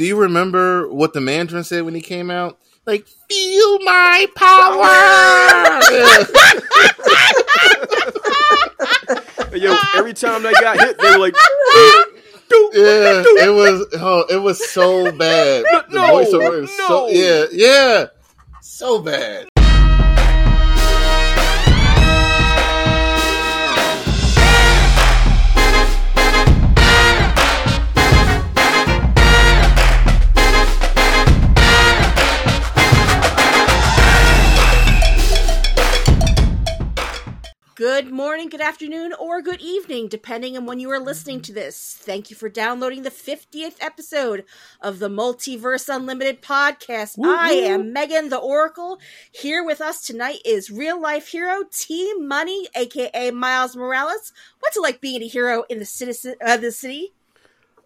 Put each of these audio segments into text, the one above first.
do you remember what the Mandarin said when he came out? Like, feel my power. Yo, every time they got hit, they were like, yeah, it was. Oh, it was so bad. The No, voiceover is so no. yeah, yeah, so bad. Good morning, good afternoon, or good evening, depending on when you are listening to this. Thank you for downloading the 50th episode of the Multiverse Unlimited podcast. I am Megan the Oracle. Here with us tonight is real life hero T Money, aka Miles Morales. What's it like being a hero in the citizen uh, the city?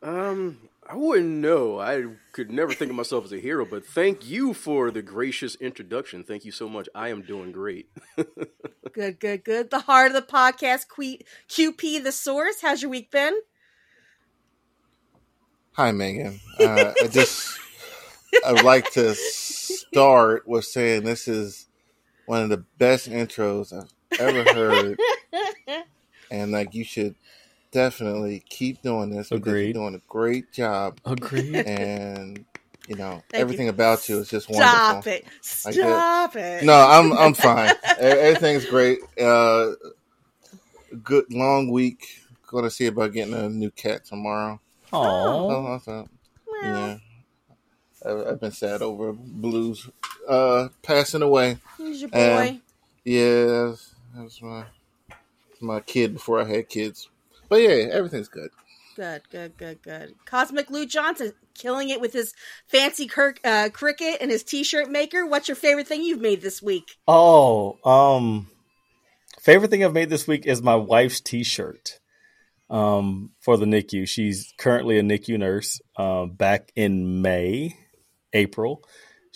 um, I wouldn't know. I could never think of myself as a hero, but thank you for the gracious introduction. Thank you so much. I am doing great. Good, good, good. The heart of the podcast, Q- QP the source. How's your week been? Hi, Megan. Uh, I just I'd like to start with saying this is one of the best intros I've ever heard, and like you should definitely keep doing this because Agreed. you're doing a great job, Agreed. and you know Thank everything you. about you is just wonderful. Stop it. Stop it. No, I'm I'm fine. Everything's great. Uh, good long week. Going to see about getting a new cat tomorrow. Aw. Oh, that's a- Well, yeah. I've, I've been sad over Blues uh, passing away. Here's your boy. And- Yeah, that was, that was my my kid before I had kids. But yeah, everything's good. Good, good, good, good. Cosmic Lou Johnson killing it with his fancy cir- uh, Cricut and his t-shirt maker. What's your favorite thing you've made this week? Oh, um, favorite thing I've made this week is my wife's T-shirt. Um, for the NICU, she's currently a NICU nurse. Um, back in May, April,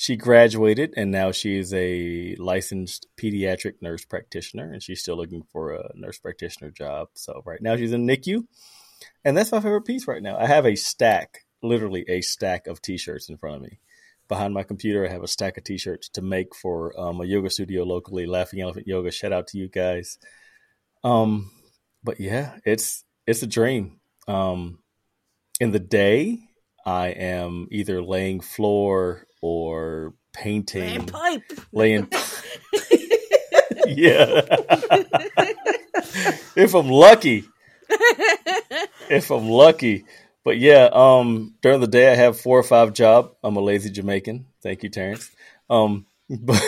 she graduated, and now she is a licensed pediatric nurse practitioner, and she's still looking for a nurse practitioner job. So right now she's in NICU, and that's my favorite piece right now. I have a stack, literally a stack of T-shirts in front of me. behind my computer. I have a stack of t-shirts to make for um, a yoga studio locally, Laughing Elephant Yoga. Shout out to you guys. Um, but yeah, it's it's a dream. Um, in the day, I am either laying floor or painting, Man, pipe. laying. yeah. if I'm lucky, if I'm lucky. But yeah, um, during the day I have four or five job. I'm a lazy Jamaican. Thank you, Terrence. Um, but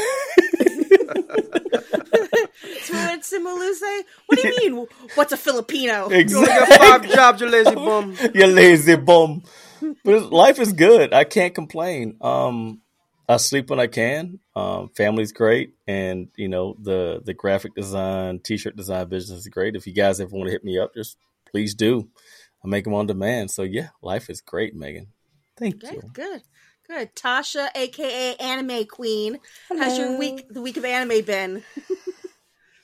what Simulu say? What do you mean? What's a Filipino? You only got exactly, five jobs, you lazy bum. you lazy bum. But life is good. I can't complain. Um, I sleep when I can. Um, family's great, and you know the the graphic design, t-shirt design business is great. If you guys ever want to hit me up, just please do. I make them on demand. So yeah, life is great, Megan. Thank you. Good, good, good. Tasha, aka Anime Queen, how's your week? The week of anime been?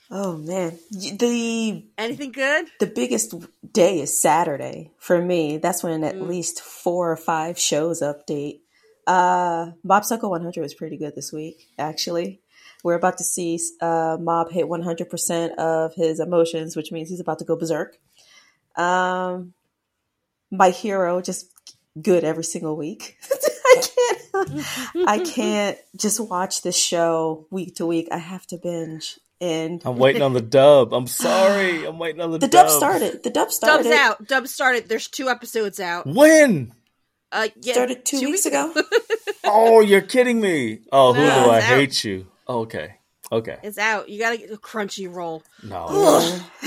Oh man, the Anything good? the biggest day is Saturday for me. That's when at Mm. least four or five shows update. Uh, Mob Psycho 100 was pretty good this week. Actually, we're about to see uh, Mob hit 100 percent of his emotions, which means he's about to go berserk. Um, my hero just good every single week. I can't. I can't just watch this show week to week. I have to binge. And I'm waiting on the dub. I'm sorry. I'm waiting on the, dub. the dub started. The dub started. Dub's out. Dub started. There's two episodes out. When? Uh, yeah, Started two, weeks, ago. Oh, you're kidding me. Oh, who No, do I out. hate you? Okay. Okay. It's out. You gotta get a Crunchyroll. No.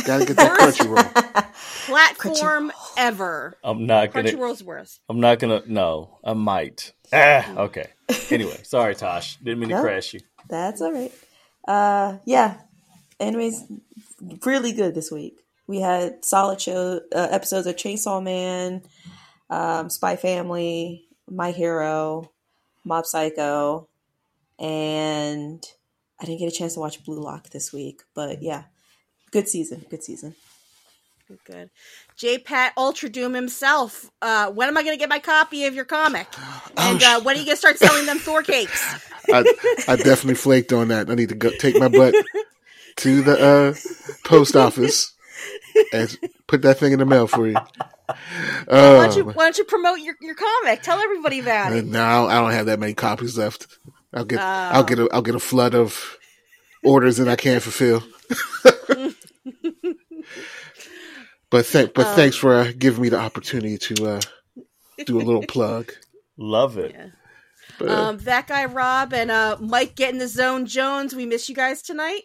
Gotta get that Crunchyroll. Platform ever. I'm not gonna Crunchyroll's worst. I'm not gonna no. I might. Ah, okay. Anyway, sorry Tosh. Didn't mean to No. crash you. That's all right. Uh, yeah, Anyways, really good this week. We had solid show uh, episodes of Chainsaw Man, um, Spy Family, My Hero, Mob Psycho, and I didn't get a chance to watch Blue Lock this week. But yeah, good season. Good season. Good. J Pat Ultra Doom himself. Uh, when am I going to get my copy of your comic? And uh, when are you going to start selling them Thor cakes? I, I definitely flaked on that. I need to go take my butt to the uh, post office and put that thing in the mail for you. Why don't you Uh, Why don't you promote your, your comic? Tell everybody about it. no, I don't have that many copies left. I'll get Oh. I'll get a I'll get a flood of orders that I can't fulfill. but thank but Um, thanks for uh, giving me the opportunity to uh, do a little plug. Love it. Yeah. But, uh, Um, that guy Rob and uh, Mike get in the zone. Jones, we miss you guys tonight.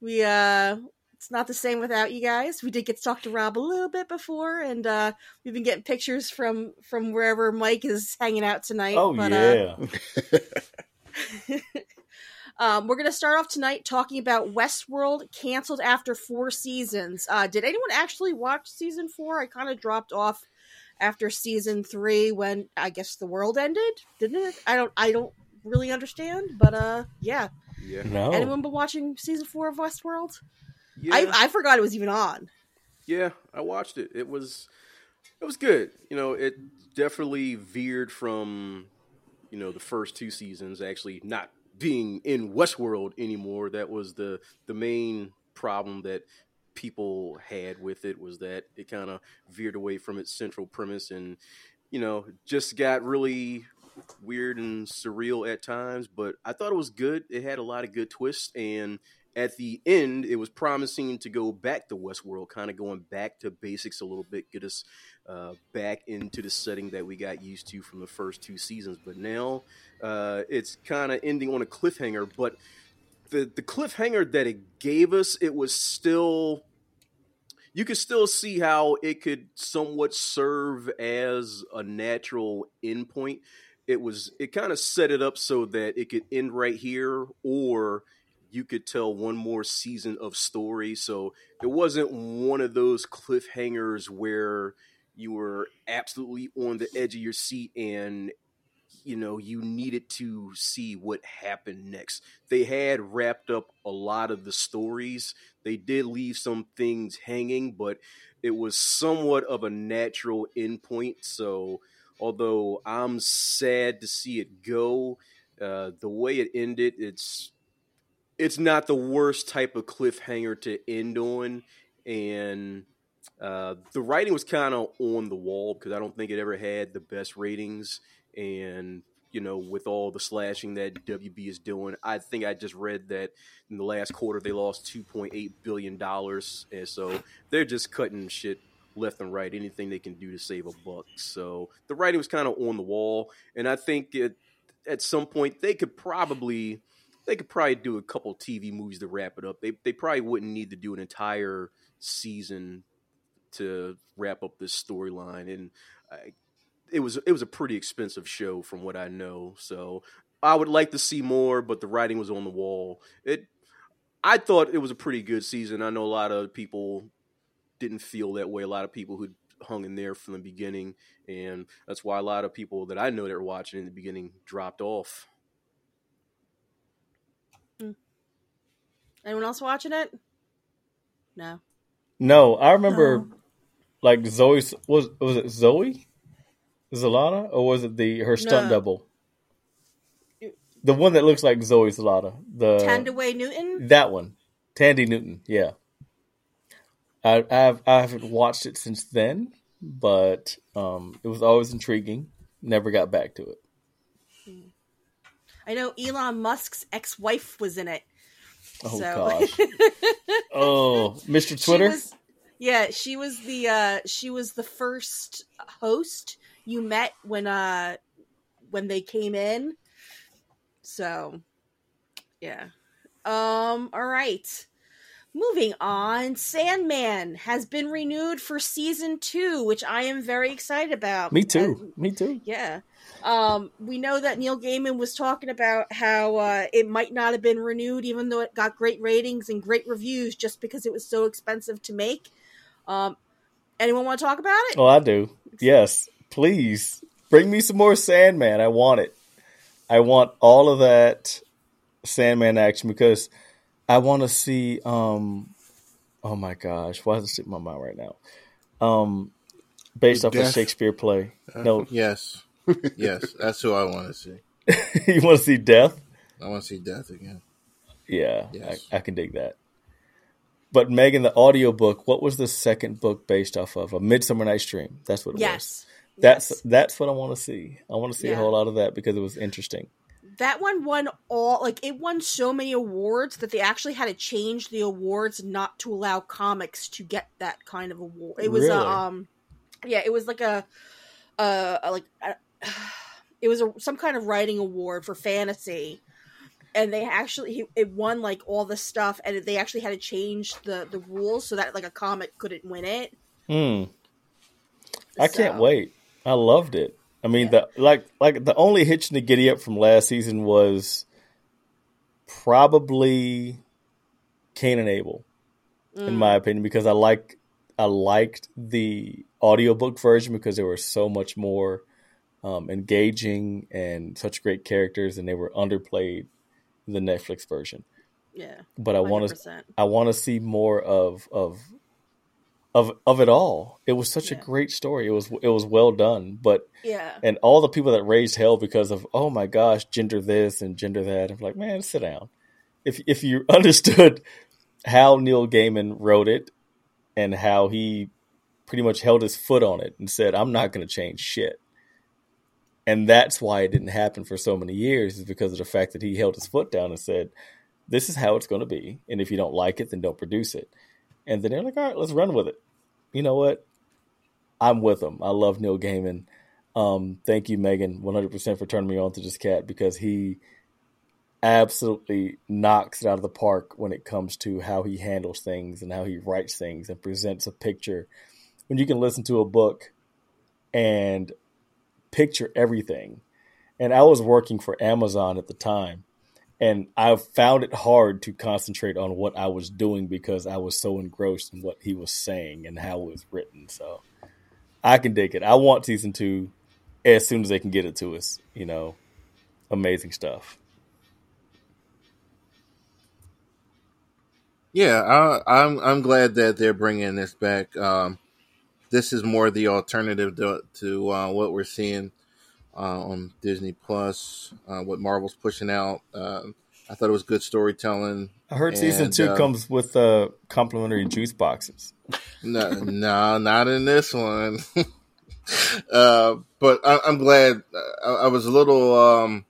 We uh, it's not the same without you guys. We did get to talk to Rob a little bit before, and uh, we've been getting pictures from from wherever Mike is hanging out tonight. Oh But, uh, yeah. Um, we're going to start off tonight talking about Westworld canceled after four seasons. Uh, did anyone actually watch season four? I kind of dropped off after season three when I guess the world ended, didn't it? I don't, I don't really understand, but uh, yeah. Yeah. no. Anyone been watching season four of Westworld? Yeah. I, I forgot it was even on. Yeah, I watched it. It was it was good. You know, it definitely veered from you know the first two seasons actually not being in Westworld anymore. That was the the main problem that people had with it was that it kind of veered away from its central premise and you know just got really weird and surreal at times but i thought it was good it had a lot of good twists and at the end, it was promising to go back to Westworld, kind of going back to basics a little bit, get us uh, back into the setting that we got used to from the first two seasons. But now uh, it's kind of ending on a cliffhanger. But the the cliffhanger that it gave us, it was still you could still see how it could somewhat serve as a natural endpoint. It was it kind of set it up so that it could end right here, or you could tell one more season of story. So it wasn't one of those cliffhangers where you were absolutely on the edge of your seat and you know you needed to see what happened next. They had wrapped up a lot of the stories. They did leave some things hanging, but it was somewhat of a natural endpoint. So although I'm sad to see it go, uh, the way it ended, it's it's not the worst type of cliffhanger to end on, and uh, the writing was kind of on the wall because I don't think it ever had the best ratings. And you know, with all the slashing that WB is doing, I think I just read that in the last quarter they lost two point eight billion dollars, and so they're just cutting shit left and right, anything they can do to save a buck. So the writing was kind of on the wall, and I think it, at some point they could probably they could probably do a couple TV movies to wrap it up. They they probably wouldn't need to do an entire season to wrap up this storyline, and I, it was it was a pretty expensive show from what I know. So I would like to see more, but the writing was on the wall. It I thought it was a pretty good season. I know a lot of people didn't feel that way. A lot of people who hung in there from the beginning, and that's why a lot of people that I know that were watching in the beginning dropped off. Anyone else watching it? No. No, I remember No. like Zoe was was it Zoe Zalata or was it the her stunt No. double? The one that looks like Zoe Zalata. The Thandiwe Newton? that one, Thandie Newton. Yeah, I I've I haven't watched it since then, but um, it was always intriguing. Never got back to it. I know Elon Musk's ex wife was in it. Oh so. gosh. Oh, Mr. She Twitter. was- yeah, she was the uh she was the first host you met when uh when they came in. So yeah. Um all right. Moving on, Sandman has been renewed for season 2, which I am very excited about. Me too. Me too. Yeah. Um, we know that Neil Gaiman was talking about how uh, it might not have been renewed, even though it got great ratings and great reviews, just because it was so expensive to make. Um, anyone want to talk about it? Oh, I do. Yes, please bring me some more Sandman. I want it. I want all of that Sandman action because I want to see. um oh my gosh, why does it stick in my mind right now? Um, based off a Shakespeare play. Uh, No, Yes, yes, that's who I want to see. you want to see death? I want to see death again. Yeah, Yes. I, I can dig that. But Megan, the audiobook, what was the second book based off of? A Midsummer Night's Dream. That's what it was. Yes. That's Yes. that's what I want to see. I want to see a whole lot of that because it was interesting. that one won all like it won so many awards that they actually had to change the awards not to allow comics to get that kind of award. It was Really? a um yeah, it was like a uh a, like it was a some kind of writing award for fantasy. And they actually he, it won like all the stuff and they actually had to change the the rules so that like a comic couldn't win it. Hmm. I can't wait. I loved it. I mean, the like like the only hitch in the giddy up from last season was probably Cain and Abel, in Mm. my opinion, because I like I liked the audiobook version because there was so much more um, engaging and such great characters, and they were underplayed the Netflix version. Yeah. But I want to I want to see more of of of of it all. It was such Yeah. a great story. It was it was well done, but Yeah. and all the people that raised hell because of oh my gosh, gender this and gender that. I'm like, man, sit down. If if you understood how Neil Gaiman wrote it and how he pretty much held his foot on it and said, I'm not going to change shit. And that's why it didn't happen for so many years is because of the fact that he held his foot down and said, this is how it's going to be. And if you don't like it, then don't produce it. And then they're like, all right, let's run with it. You know what? I'm with him. I love Neil Gaiman. Um, thank you, Megan, 100% for turning me on to this cat because he absolutely knocks it out of the park when it comes to how he handles things and how he writes things and presents a picture. When you can listen to a book and picture everything. And I was working for Amazon at the time, and I found it hard to concentrate on what I was doing because I was so engrossed in what he was saying and how it was written. So I can dig it. I want season two as soon as they can get it to us. You know, amazing stuff. Yeah, I, I'm I'm glad that they're bringing this back. Um, this is more the alternative to, to uh, what we're seeing uh, on Disney Plus, uh, what Marvel's pushing out. Uh, I thought it was good storytelling. I heard season two uh, comes with uh, complimentary juice boxes. No, no, not in this one. uh, but I, I'm glad. I, I was a little um,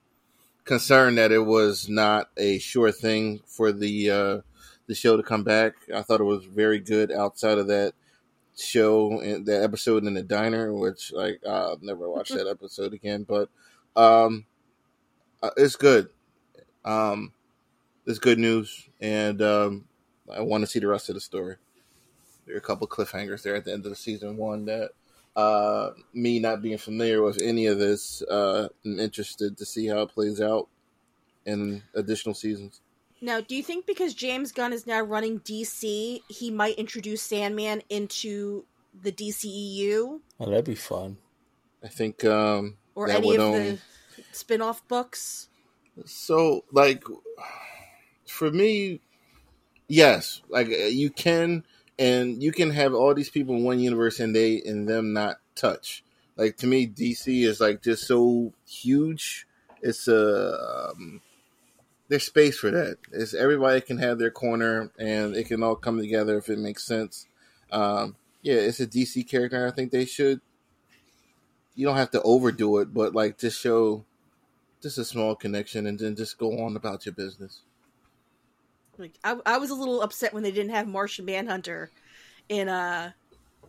concerned that it was not a sure thing for the uh, the show to come back. I thought it was very good outside of that show that episode in the diner, which like I'll never watch that episode again. But um, uh, it's good. Um, it's good news, and um, I want to see the rest of the story there are a couple cliffhangers there at the end of the season one that uh, me not being familiar with any of this, uh, I'm interested to see how it plays out in additional seasons. Now, do you think because James Gunn is now running DC, he might introduce Sandman into the DCEU Oh, that'd be fun. I think um, or that any would of own. the spin-off books? So, like, for me, yes, like uh, you can, and you can have all these people in one universe and they and them not touch. Like to me, DC is like just so huge. It's a um, there's space for that. It's everybody can have their corner and it can all come together if it makes sense. Um, yeah, it's a DC character. I think they should. You don't have to overdo it, but like just show just a small connection and then just go on about your business. Like, I, I was a little upset when they didn't have Martian Manhunter in uh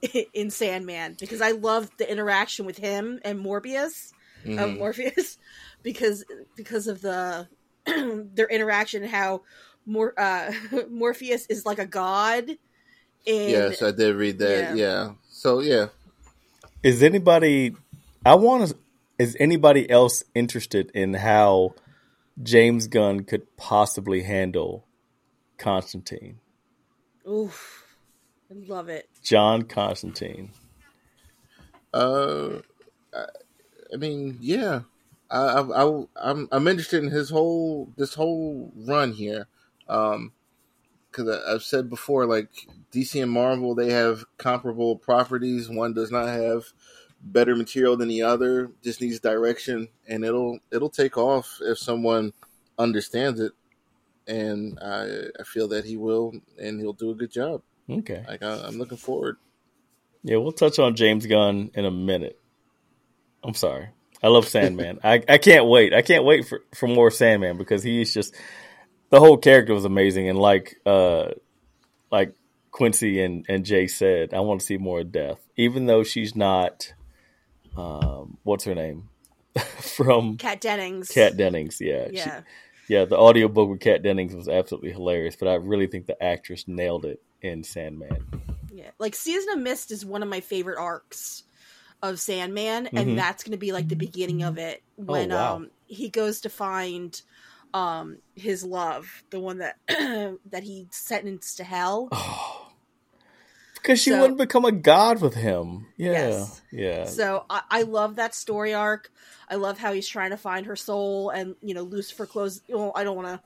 in Sandman because I loved the interaction with him and Morbius, of Mhm. Morpheus, because because of the their interaction how Mor- uh, Morpheus is like a god. And yes, I did read that. Yeah. Yeah. So yeah, Is anybody? I want to. Is anybody else interested in how James Gunn could possibly handle Constantine, oof, I love it. John Constantine? uh, I, I mean, yeah, I, I, I, I'm, I'm interested in his whole, this whole run here, um, because I've said before, like DC and Marvel, they have comparable properties. One does not have better material than the other. Just needs direction, and it'll it'll take off if someone understands it. And I I feel that he will, and he'll do a good job. Okay. Like I, I'm looking forward. Yeah, we'll touch on James Gunn in a minute. I'm sorry. I love Sandman. I, I can't wait. I can't wait for, for more Sandman because he's just the whole character was amazing and like uh like Quincy and, and Jay said, I want to see more of Death. Even though she's not um what's her name? From Kat Dennings. Kat Dennings, yeah. She- Yeah. yeah, the audiobook with Kat Dennings was absolutely hilarious, but I really think the actress nailed it in Sandman. Yeah. Like Season of Mist is one of my favorite arcs of Sandman, and Mhm. that's gonna be like the beginning of it when wow. um he goes to find um his love, the one that that he sentenced to hell. Oh. Because she So- wouldn't become a god with him. Yeah. Yes. Yeah. So I, I love that story arc. I love how he's trying to find her soul, and you know Lucifer close. Well, I don't want to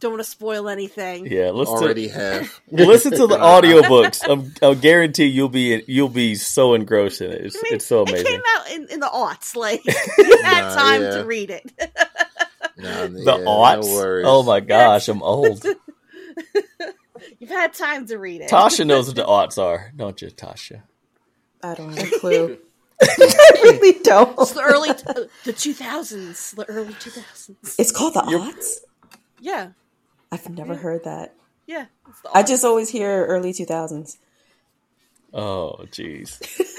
don't want to spoil anything. Yeah. Listen Already to, have. listen to the audiobooks. I'm, I'll guarantee you'll be you'll be so engrossed in it. It's, I mean, it's so It amazing. came out in, in the aughts. Like you had Nah, time yeah. to read it. No, the yeah, aughts. worries. oh my gosh, I'm old. You've had time to read it. Tasha knows what the aughts are, don't you, Tasha? I don't have a clue. I really don't. It's the early uh, the two thousands, the early two thousands. It's called the You're- aughts. Yeah, I've never heard that. yeah. It's the I just always hear early two thousands. Oh, jeez.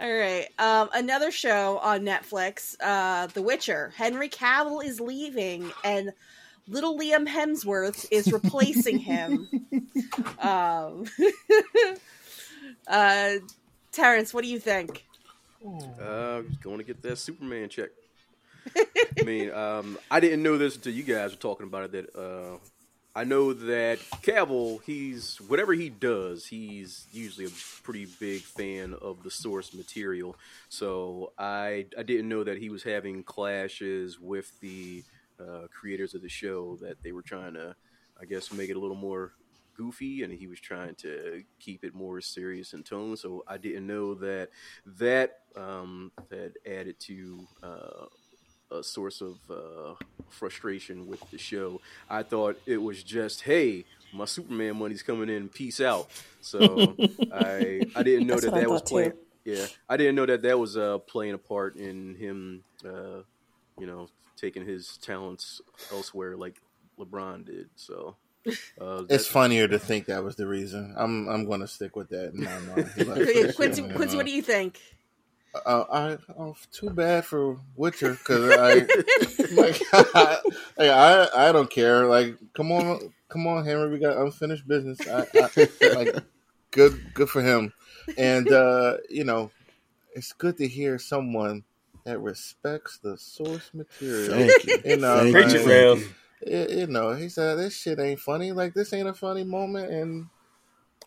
All right. Um, another show on Netflix, uh, The Witcher. Henry Cavill is leaving, and little Liam Hemsworth is replacing him. um, uh, Terrence, what do you think? Uh, going to get that Superman check. I mean, um, I didn't know this until you guys were talking about it. That uh, I know that Cavill, he's whatever he does, he's usually a pretty big fan of the source material. So I I didn't know that he was having clashes with the uh, creators of the show that they were trying to, I guess, make it a little more goofy, and he was trying to keep it more serious in tone. So I didn't know that that um, that added to uh, a source of uh, frustration with the show. I thought it was just, hey, my Superman money's coming in, peace out. So I I didn't know that that was thought, too. playing. Yeah, I didn't know that that was uh, playing a part in him, uh, you know, taking his talents elsewhere like LeBron did. So uh, It's funnier to think that was the reason. I'm I'm going to stick with that in my mind. He left Okay, for Quincy, Quincy, what do you think? Know. Uh, I oh, too bad for Witcher because I like I, I I don't care. Like, come on, come on, Henry. We got unfinished business. I, I, like, good, good for him. And uh, you know, it's good to hear someone that respects the source material. Thank you. You know, Thank Preach you, it, thank you. you, you know, he said this shit ain't funny. Like, this ain't a funny moment, and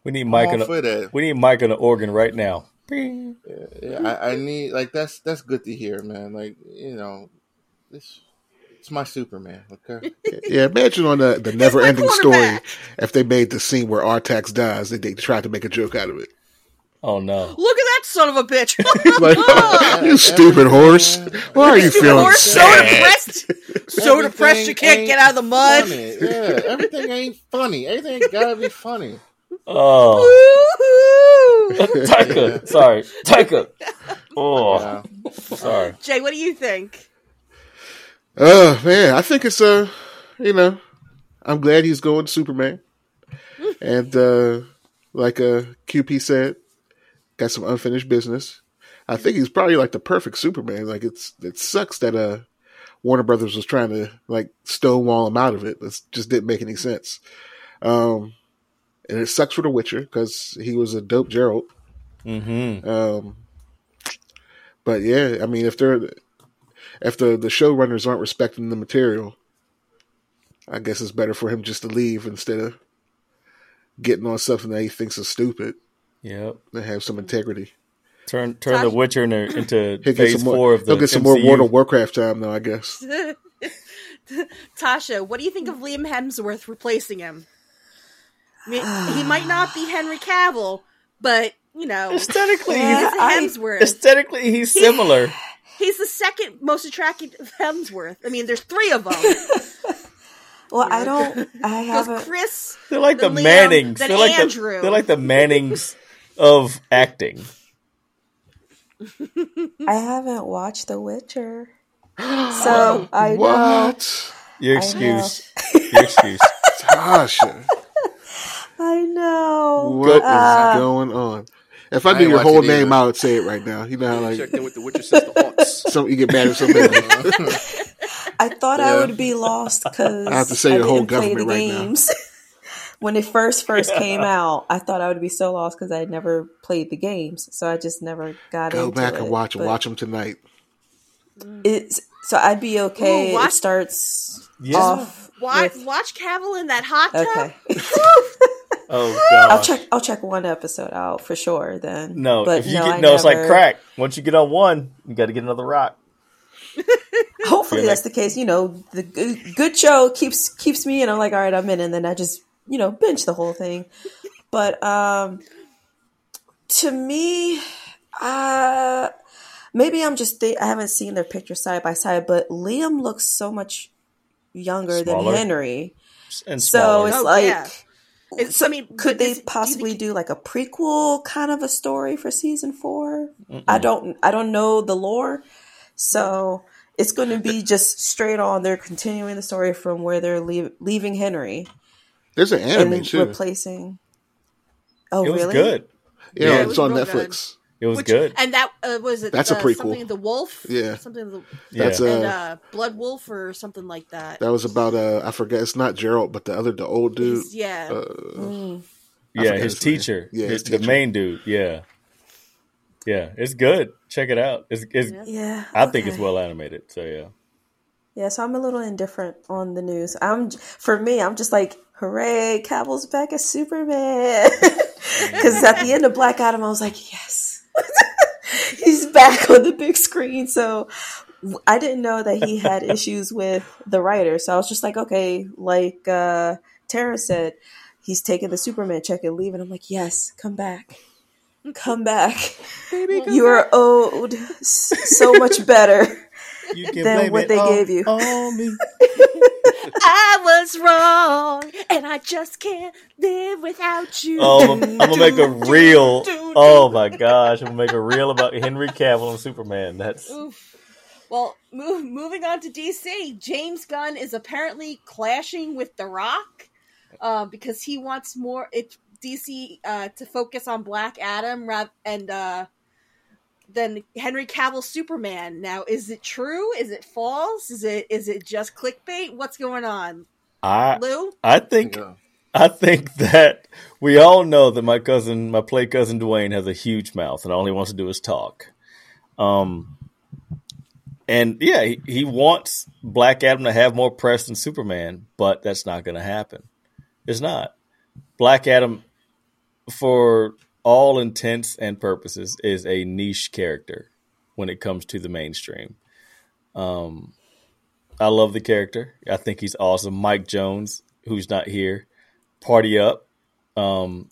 We need Mike all on for that. we need Mike on the organ right now. Bing. Yeah, I, I need like that's that's good to hear, man. Like you know, this it's my Superman. Okay, Yeah, imagine on the, the never ending story if they made the scene where Artax dies, they, they tried to make a joke out of it. Oh no. Look at that son of a bitch! Like, you stupid horse. Why are you Stupid feeling horse, so depressed, so depressed you can't get out of the mud. funny. Yeah, everything ain't funny. Everything gotta be funny. Oh. Woo-hoo. Taika. Sorry. Taika. Oh. Yeah. Sorry. Jay, what do you think? Uh man, I think it's uh you know, I'm glad he's going Superman. And uh like uh QP said, got some unfinished business. I think he's probably like the perfect Superman. Like it's it sucks that uh Warner Brothers was trying to like stonewall him out of it. It just didn't make any sense. Um and it sucks for The Witcher because he was a dope Geralt. Mm-hmm. Um, but yeah, I mean, if they're if the the showrunners aren't respecting the material, I guess it's better for him just to leave instead of getting on something that he thinks is stupid Yep. and have some integrity. Turn turn the Witcher into, into phase some more. four of the he'll get some more World of Warcraft time, though. I guess. Tasha, what do you think of Liam Hemsworth replacing him? I mean, he might not be Henry Cavill, but you know, Aesthetically, Yeah, he's I- Hemsworth. aesthetically, he's similar. He's the second most attractive of Hemsworth. I mean, there's three of them. Well, I don't. I haven't. Chris, They're like the Then Liam, Mannings. then They're like Andrew. the they're like the Mannings of acting. I haven't watched The Witcher, so I know. What? Your I know. excuse. Your excuse. Tasha, I know. what is Uh, going on? If I I knew ain't your whole name, either. I would say it right now. You know how like Checked in with the Witcher since the aughts. some you get mad at something. I thought I would be lost because I have to say your whole play the government right now. games. when it first first came out, I thought I would be so lost because I had never played the games, so I just never got Go into back it. and watch them. But Watch them tonight. It's so I'd be okay. Ooh, watch- it starts Yeah. off. watch with- watch Cavill in that hot tub. okay. Oh god. I'll check. I'll check one episode out for sure. Then No, but if you no, get I no, it's like crack. Once you get on one, you got to get another rock. Hopefully Yeah, that's the case. You know, the good, good show keeps keeps me, and I'm like, all right, I'm in, and then I just you know binge the whole thing. But um, to me, uh, maybe I'm just th- I haven't seen their picture side by side, but Liam looks so much younger Smaller. than Henry, And so smaller. it's Oh, like. yeah. It's, I mean, Could but they is- do you possibly think- do like a prequel kind of a story for season 4 I don't I don't know the lore. So it's going to be just straight on they're continuing the story from where they're leave, leaving Henry There's an anime and too. replacing Oh it was really? good. yeah, Yeah. It it's was on real Netflix. It was Which- good. And that uh, was it. That's a uh, prequel. Something the wolf. Yeah. Something of the Yeah. That's and uh, uh, blood wolf or something like that. that was about uh, I forget. It's not Geralt, but the other, the old dude. He's- yeah. Uh, Mm. Yeah, forgot his his name. teacher. Yeah, his, his the main dude. Yeah. Yeah, it's good. Check it out. It's, it's Yeah. Yeah. I think it's well animated. So yeah. Yeah, so I'm a little indifferent on the news. I'm for me, I'm just like, hooray, Cavill's back as Superman. Because at the end of Black Adam, I was like, yes, he's back on the big screen. So I didn't know that he had issues with the writer. So I was just like, okay, like uh, Tara said, he's taking the Superman check and leaving. I'm like, yes, come back. Come back. baby. you are owed so much better. Than what they all gave you. I was wrong, and I just can't live without you. Oh, I'm, I'm gonna make a reel. Oh my gosh, I'm gonna make a reel about Henry Cavill and Superman. That's Oof. Well, move, moving on to DC, James Gunn is apparently clashing with The Rock uh, because he wants more it, DC uh, to focus on Black Adam rather and uh, than Henry Cavill Superman. Now, is it true? Is it false? Is it is it just clickbait? What's going on, I. Lou? I think Yeah. I think that we all know that my cousin, my play cousin Dwayne, has a huge mouth and all he wants to do is talk. Um, and yeah, he, he wants Black Adam to have more press than Superman, but that's not going to happen. It's not. Black Adam, for all intents and purposes, is a niche character when it comes to the mainstream. Um, I love the character. I think he's awesome. Mike Jones, who's not here, party up. Um,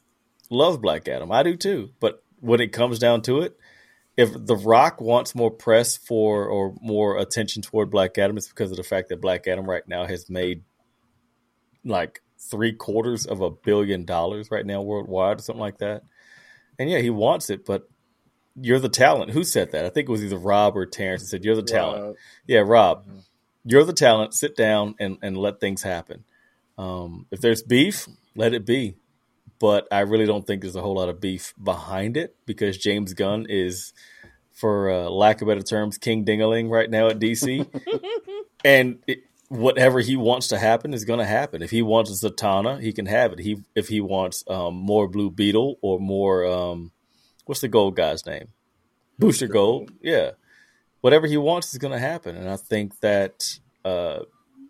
love Black Adam. I do too. But when it comes down to it, if The Rock wants more press for or more attention toward Black Adam, it's because of the fact that Black Adam right now has made like three quarters of a billion dollars right now worldwide or something like that. And yeah, he wants it, but you're the talent. Who said that? I think it was either Rob or Terrence that said, You're the talent. Rob. Yeah, Rob, you're the talent. Sit down and, and let things happen. Um, if there's beef, let it be. But I really don't think there's a whole lot of beef behind it because James Gunn is, for uh, lack of better terms, King Dingaling right now at DC. and it, whatever he wants to happen is going to happen. If he wants a Zatanna, he can have it. He if he wants um, more Blue Beetle or more um, what's the gold guy's name? Booster Gold. Yeah, whatever he wants is going to happen. And I think that uh,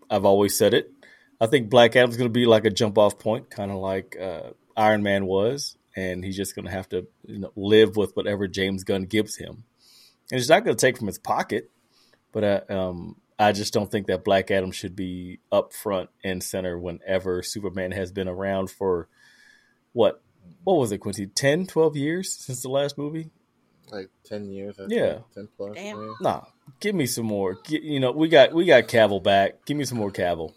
I've always said it. I think Black Adam's going to be like a jump off point, kind of like uh, Iron Man was, and he's just going to have to you know, live with whatever James Gunn gives him. And he's not going to take from his pocket, but uh, um, I just don't think that Black Adam should be up front and center whenever Superman has been around for what what was it, Quincy? 10, 12 years since the last movie? Like ten years. I Yeah. think, ten plus. Damn. yeah. Nah, give me some more. Gi- you know, we got we got Cavill back. Give me some more Cavill,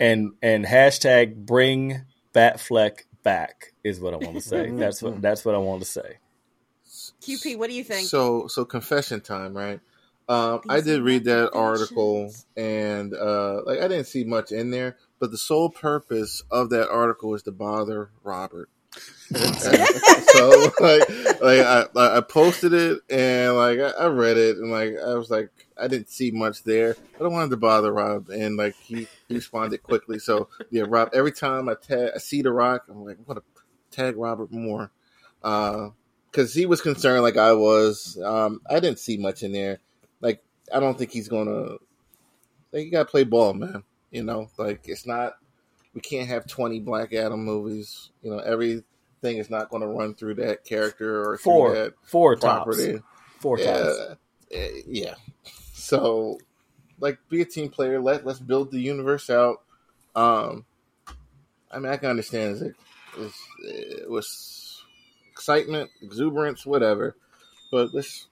and and hashtag bring Batfleck back is what I want to say. that's what that's what I want to say. QP, what do you think? So so confession time, right? Um, I did read that article, and uh, like I didn't see much in there, but the sole purpose of that article is to bother Robert. so like like I I posted it and like I, read it and like I was like I didn't see much there, but I wanted to bother Rob and like he, he responded quickly. So yeah, Rob. Every time I tag I see the Rock, I'm like, what to tag Robert more, because he was concerned like I was. Um, I didn't see much in there. I don't think he's gonna. Like you gotta play ball, man. You know, like it's not. We can't have twenty Black Adam movies. You know, everything is not going to run through that character or through Four, that four tops, property. four tops. Yeah, eh, yeah. So, like, be a team player. Let Let's build the universe out. Um, I mean, I can understand it. It's, it was excitement, exuberance, whatever. But let's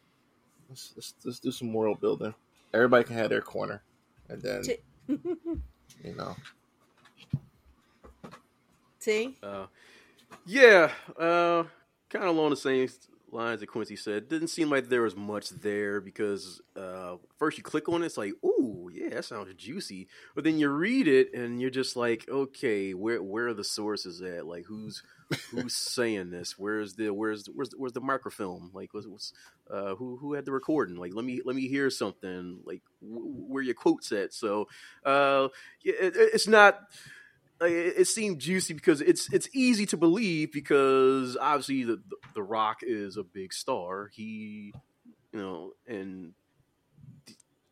let's, let's let's do some world building. Everybody can have their corner, and then you know. See? Uh, yeah, uh, kind of along the same lines that Quincy said. Didn't seem like there was much there because uh, first you click on it, it's like, ooh, yeah, that sounds juicy. But then you read it and you're just like, okay, where where are the sources at? Like, who's who's saying this? Where's the where's the, where's the, where's the microfilm? Like, what's, what's uh, who who had the recording? Like, let me let me hear something. Like, wh- where your quotes at? So, uh, yeah, it, it's not it, it seemed juicy because it's it's easy to believe because obviously the the Rock is a big star. He, you know, and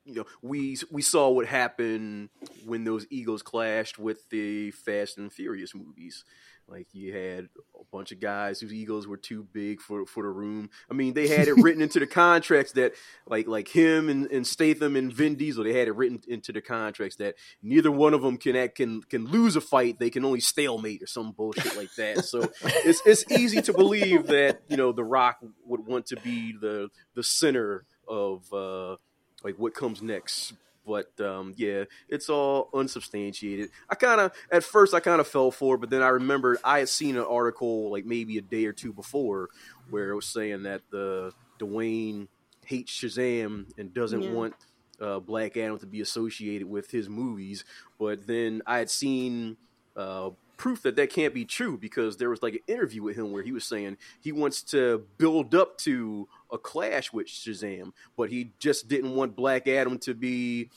you know we we saw what happened when those egos clashed with the Fast and Furious movies. Like you had a bunch of guys whose egos were too big for for the room. I mean, they had it written into the contracts that like like him and, and Statham and Vin Diesel, they had it written into the contracts that neither one of them can act, can can lose a fight. They can only stalemate or some bullshit like that. So it's it's easy to believe that you know The Rock would want to be the the center of uh, like what comes next. But um, yeah, it's all unsubstantiated. I kind of at first I kind of fell for it, but then I remembered I had seen an article like maybe a day or two before where it was saying that the Dwayne hates Shazam and doesn't Yeah. want uh, Black Adam to be associated with his movies. But then I had seen uh, proof that that can't be true because there was like an interview with him where he was saying he wants to build up to a clash with Shazam, but he just didn't want Black Adam to be.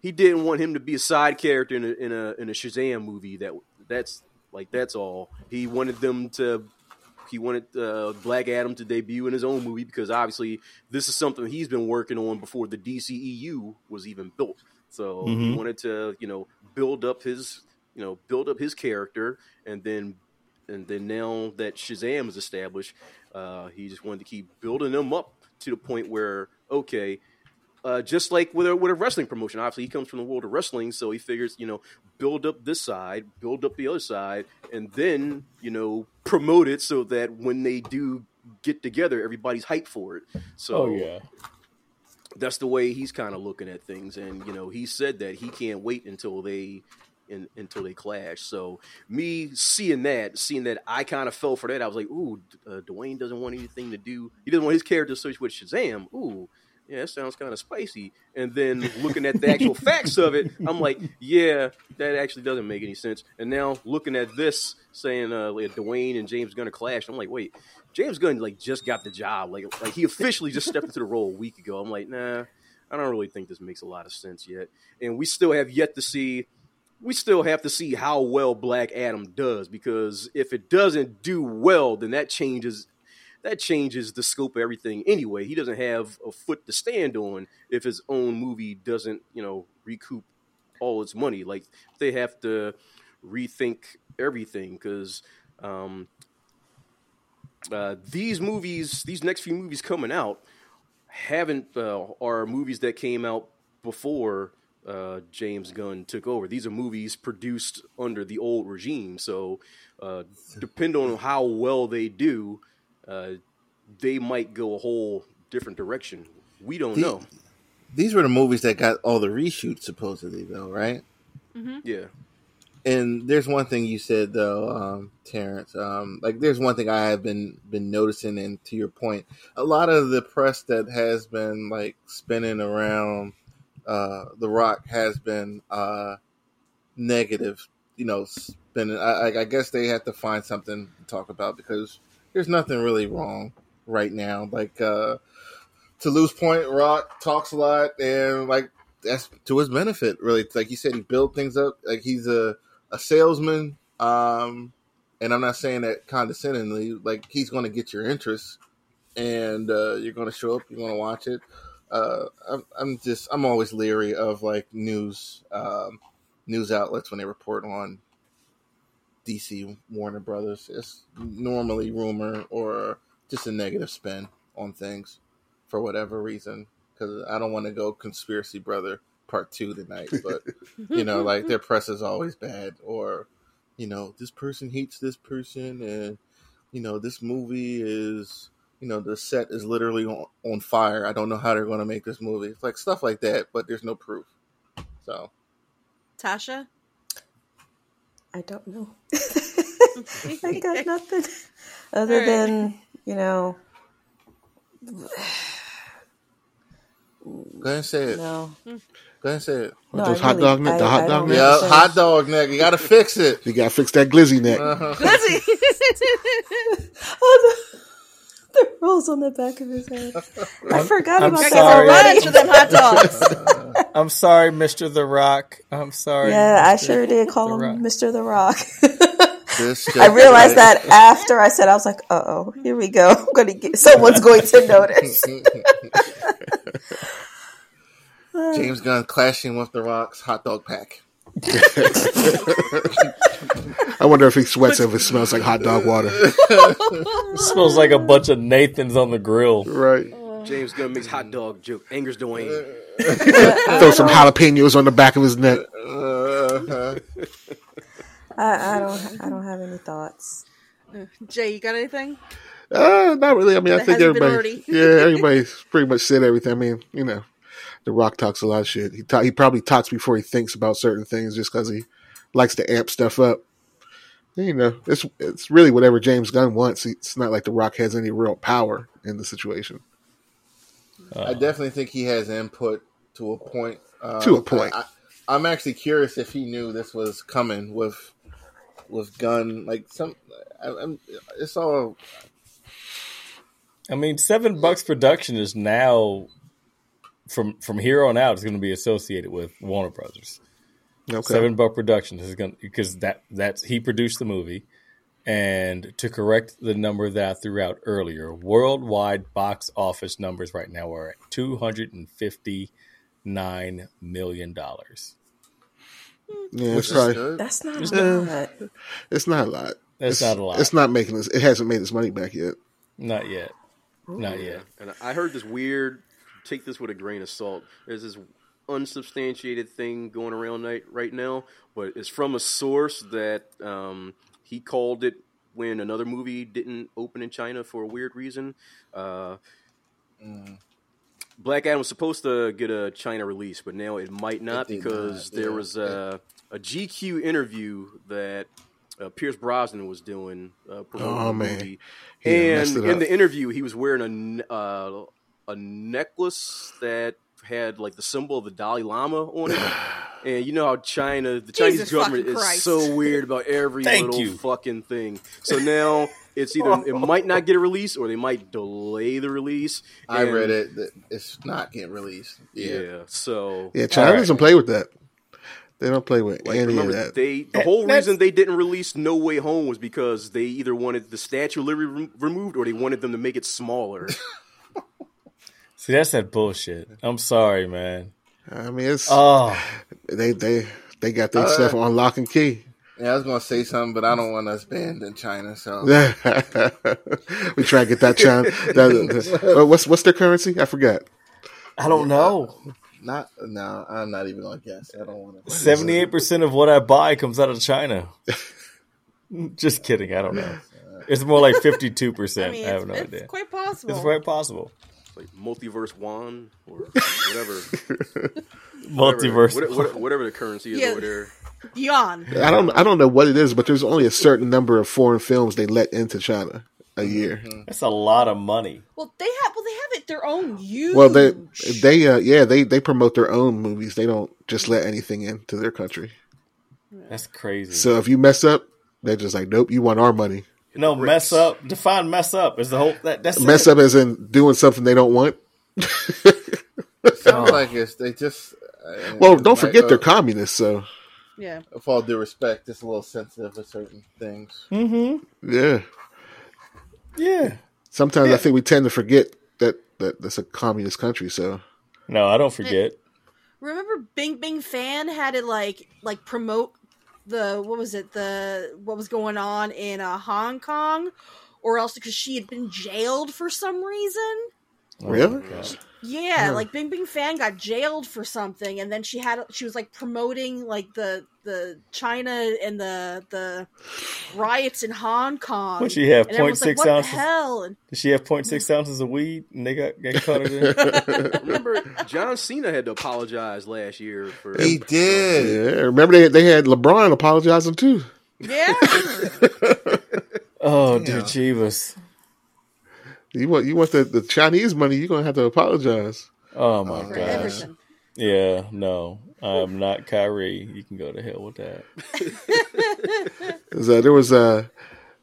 He didn't want him to be a side character in a in a in a Shazam movie. That that's like that's all. He wanted them to. He wanted uh, Black Adam to debut in his own movie because obviously this is something he's been working on before the DCEU was even built. So he Mhm. wanted to, you know, build up his, you know, build up his character, and then, and then now that Shazam is established, uh, he just wanted to keep building them up to the point where, okay, uh, just like with a, with a wrestling promotion, obviously he comes from the world of wrestling, so he figures, you know, build up this side, build up the other side, and then, you know, promote it so that when they do get together, everybody's hyped for it. So oh yeah, that's the way he's kind of looking at things and you know he said that he can't wait until they in, until they clash so me seeing that seeing that i kind of fell for that i was like ooh uh, dwayne doesn't want anything to do he doesn't want his character to switch with shazam ooh yeah, that sounds kind of spicy. And then looking at the actual facts of it, I'm like, yeah, that actually doesn't make any sense. And now looking at this, saying uh, like Dwayne and James Gunn are clash, I'm like, wait, James Gunn like just got the job, like like he officially just stepped into the role a week ago. I'm like, nah, I don't really think this makes a lot of sense yet. And we still have yet to see. We still have to see how well Black Adam does because if it doesn't do well, then that changes that changes the scope of everything anyway. He doesn't have a foot to stand on if his own movie doesn't, you know, recoup all its money. Like they have to rethink everything because um, uh, these movies, these next few movies coming out, haven't uh, are movies that came out before uh, James Gunn took over. These are movies produced under the old regime, so uh, depending on how well they do, uh, they might go a whole different direction. We don't The- know. These were the movies that got all the reshoots, supposedly, though, right? Mm-hmm. Yeah, And there's one thing you said though, um, Terrence. Um, like there's one thing I have been been noticing, and to your point, a lot of the press that has been like spinning around uh, the Rock has been uh, negative. You know, spinning. I, I- guess they have to find something to talk about because there's nothing really wrong right now. Like uh, to lose point, Rock talks a lot, and like that's to his benefit. Really, like you said, he built things up. Like he's a a salesman. Um, and I'm not saying that condescendingly. Like he's going to get your interest, and uh, you're going to show up. You're going to watch it. Uh, I'm, I'm just I'm always leery of like news um, news outlets when they report on DC Warner Brothers. It's normally rumor or just a negative spin on things for whatever reason. Because I don't want to go conspiracy brother part two tonight, but you know, like their press is always bad, or you know, this person hates this person, and you know, this movie is, you know, the set is literally on, on fire. I don't know how they're going to make this movie. It's like stuff like that, but there's no proof. So Tasha? I don't know. I got nothing other All right. than you know. go ahead and say it. No, Go ahead and say it. no, Those hot really- dog neck- I- the hot I dog don't neck? Yeah, what to say. hot dog neck. You got to fix it. You gotta fix that glizzy neck. Uh-huh. Lizzie! Oh, the, the rolls on the back of his head. I forgot I'm about I that I'll sorry. run already. into them hot dogs. I'm sorry, Mr. The Rock. I'm sorry. Yeah, I sure did call The him Rock. Mr. The Rock. I realized that after I said, I was like, "Uh oh, here we go. I'm gonna get someone's going to notice." James Gunn clashing with the Rock's hot dog pack. I wonder if he sweats if it smells like hot dog water. It smells like a bunch of Nathans on the grill. Right. James Gunn makes hot dog joke. Angers Dwayne. Throw some jalapenos on the back of his neck. Uh, I, I don't, I don't have any thoughts. Jay, you got anything? Uh, not really. I mean, I think everybody, yeah, everybody's pretty much said everything. I mean, you know, The Rock talks a lot of shit. He ta- he probably talks before he thinks about certain things, just because he likes to amp stuff up. You know, it's it's really whatever James Gunn wants. It's not like The Rock has any real power in the situation. I definitely think he has input to a point. Um, To a point. I, I, I'm actually curious if he knew this was coming with with Gunn. Like some, I, I'm, it's all I mean, Seven Bucks Production is now from from here on out is going to be associated with Warner Brothers. Okay. Seven Buck Productions is going because that that's he produced the movie, and to correct the number that I threw out earlier, worldwide box office numbers right now are at two hundred and fifty nine million dollars. Yeah, which it's is good. That's not Yeah. a eh, lot. it's not a lot. That's it's, not a lot. It's not making this. It hasn't made its money back yet. Not yet, not yet. And I heard this weird. Take this with a grain of salt. There's this unsubstantiated thing going around right, right now, but it's from a source that um, he called it when another movie didn't open in China for a weird reason. Uh, Black Adam was supposed to get a China release, but now it might not did because not, there yeah. was a, a GQ interview that uh, Pierce Brosnan was doing uh, promoting Oh, the man. movie. And in the interview, he was wearing a uh, a necklace that had like the symbol of the Dalai Lama on it. And you know how China, the Chinese Jesus government is Christ. so weird about every little you. fucking thing. So now it's either it might not get a release or they might delay the release. I And- read it. It's not getting released. Yeah. Yeah. So Yeah, China All right. doesn't play with that. They don't play with like any remember of that. they the whole That's- reason they didn't release No Way Home was because they either wanted the Statue of Liberty rem- removed or they wanted them to make it smaller. See, that's that bullshit. I'm sorry, man. I mean, it's Oh, they they they got their Uh, stuff on lock and key. Yeah, I was gonna say something, but I don't want us banned in China. So we try to get that China. That, that- uh, what's what's their currency? I forgot. I don't know. Not no. I'm not even gonna guess. I don't want to. Seventy-eight percent of what I buy comes out of China. Just kidding. I don't know. It's more like fifty two percent. I have no it's idea. quite possible. It's quite possible. Like multiverse one or whatever, Multiverse. whatever, whatever, whatever the currency is Yeah. over there. Yuan. I don't I don't know what it is, but there's only a certain number of foreign films they let into China a year. That's a lot of money. Well, they have. Well, they have it their own huge. Well, they they uh, yeah they they promote their own movies. They don't just let anything into their country. That's crazy. So if you mess up, they're just like, nope, you want our money. No, mess up. Define mess up. Is the whole that that's Mess it. up as in doing something they don't want. Sounds like it's they just. uh, Well, don't might, forget uh, they're communists, so yeah. With all due respect, just a little sensitive to certain things. Mm-hmm. yeah. Yeah. Sometimes I think we tend to forget that that that's a communist country. So No, I don't forget. Remember, Bing Bing Fan had to like like promote the what was it the what was going on in uh, Hong Kong, or else because she had been jailed for some reason. Oh, Really? my God. Yeah, Huh. like Bing Bing Fan got jailed for something, and then she had she was like promoting like the the China and the the riots in Hong Kong. What'd she have? And everyone's like, 0.6 what ounces? the hell? And Did she have 0.6 ounces of weed and they got, got caught in? Remember, John Cena had to apologize last year for. He did. yeah, remember they they had LeBron apologizing too. yeah, Oh, Yeah. dear Jeebus. You want you want the, the Chinese money? You're gonna have to apologize. Oh, my for gosh. Yeah, no. I'm not Kyrie. You can go to hell with that. 'Cause, uh, there was uh,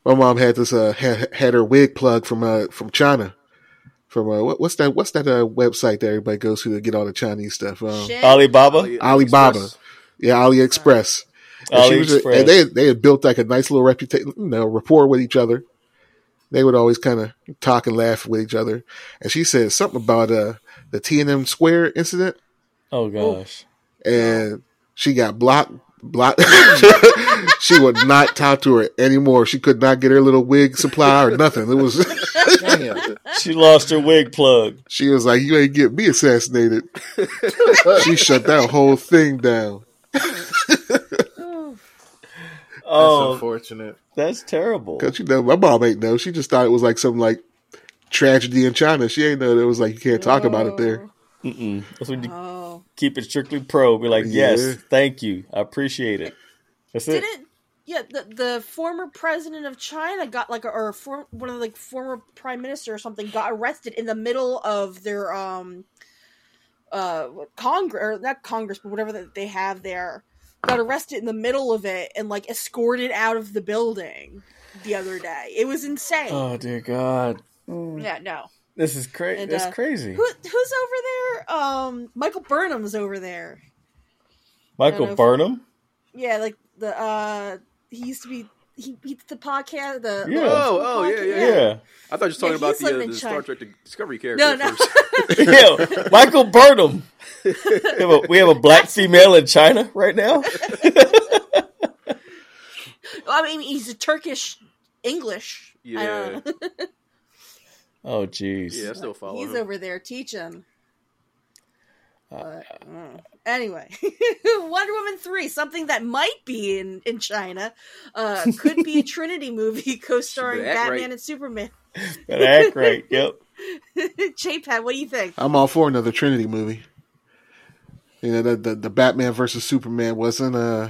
my mom had this uh had, had her wig plug from uh from China. From uh, what, what's that? What's that uh, website that everybody goes to to get all the Chinese stuff? Um, Shit. Alibaba? Ali- Alibaba. Express. Yeah, AliExpress. And she was- AliExpress. and they they had built like a nice little reputation, you know, rapport with each other. They would always kind of talk and laugh with each other. And she said something about uh the Tiananmen Square incident, Oh, gosh. and she got blocked. Blocked. she would not talk to her anymore. She could not get her little wig supply or nothing. It was. Damn. She lost her wig plug. she was like, "You ain't get me assassinated." she shut that whole thing down. Oh, That's Oh, unfortunate. that's terrible. Cause you know, my mom ain't know. She just thought it was like some like tragedy in China. She ain't know that it was like you can't talk about it there. Mm-mm. That's when you Oh, keep it strictly pro. Be like, yes, Yeah. thank you. I appreciate it. That's it. didn't yeah the the former president of China got like or for, one of the like former prime minister or something got arrested in the middle of their um uh congress or not congress but whatever that they have there got arrested in the middle of it and like escorted out of the building the other day it was insane Oh, dear God. yeah no This is crazy. And, That's uh, crazy. Who, who's over there um michael burnham's over there Michael I if- Burnham? yeah like the uh he used to be he he's the podcast the Yeah. the Oh, oh, yeah, podcast- yeah, Yeah. I thought you were talking Yeah, about the, living uh, the Star Trek Discovery character. No, at no. yeah. Michael Burnham. We have, a, we have a black female in China right now. I mean, he's a Turkish English. I Yeah. don't know. Oh, jeez. yeah, I still follow he's him. over there teaching. Uh, But, mm. Anyway, Wonder Woman three, something that might be in in China, uh, could be a Trinity movie co-starring Batman right. and Superman. Gotta act right. Yep. J-Pad, what do you think? I'm all for another Trinity movie. You know, the the, the Batman versus Superman wasn't uh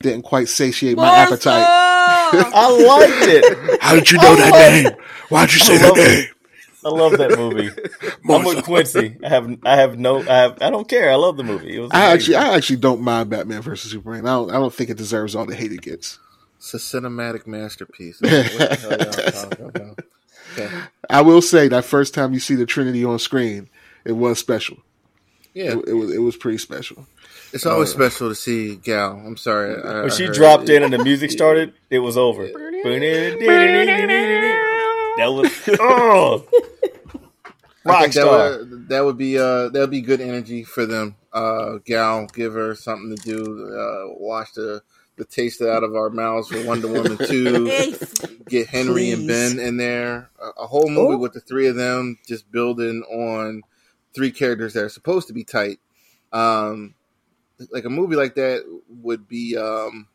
didn't quite satiate my appetite. I liked it. How did you know that name? Why'd you say that name? it. Name? I love that movie. I'm with Quincy. I have I have no I have I don't care. I love the movie. It was I actually. I actually don't mind Batman versus Superman. I don't I don't think it deserves all the hate it gets. It's a cinematic masterpiece. What the hell y'all talking about? Okay. I will say that first time you see the Trinity on screen, it was special. Yeah, It, it was it was pretty special. it's always uh, special to see Gal. I'm sorry. I, when I she dropped it. in and the music started, it was over. That was oh, rock that star. would, that would be uh that would be good energy for them. Uh, Gal, give her something to do. Uh, wash the the taste out of our mouths for Wonder Woman two. Get Henry and Ben in there. A, a whole movie Oh. with the three of them, just building on three characters that are supposed to be tight. Um, like a movie like that would be um,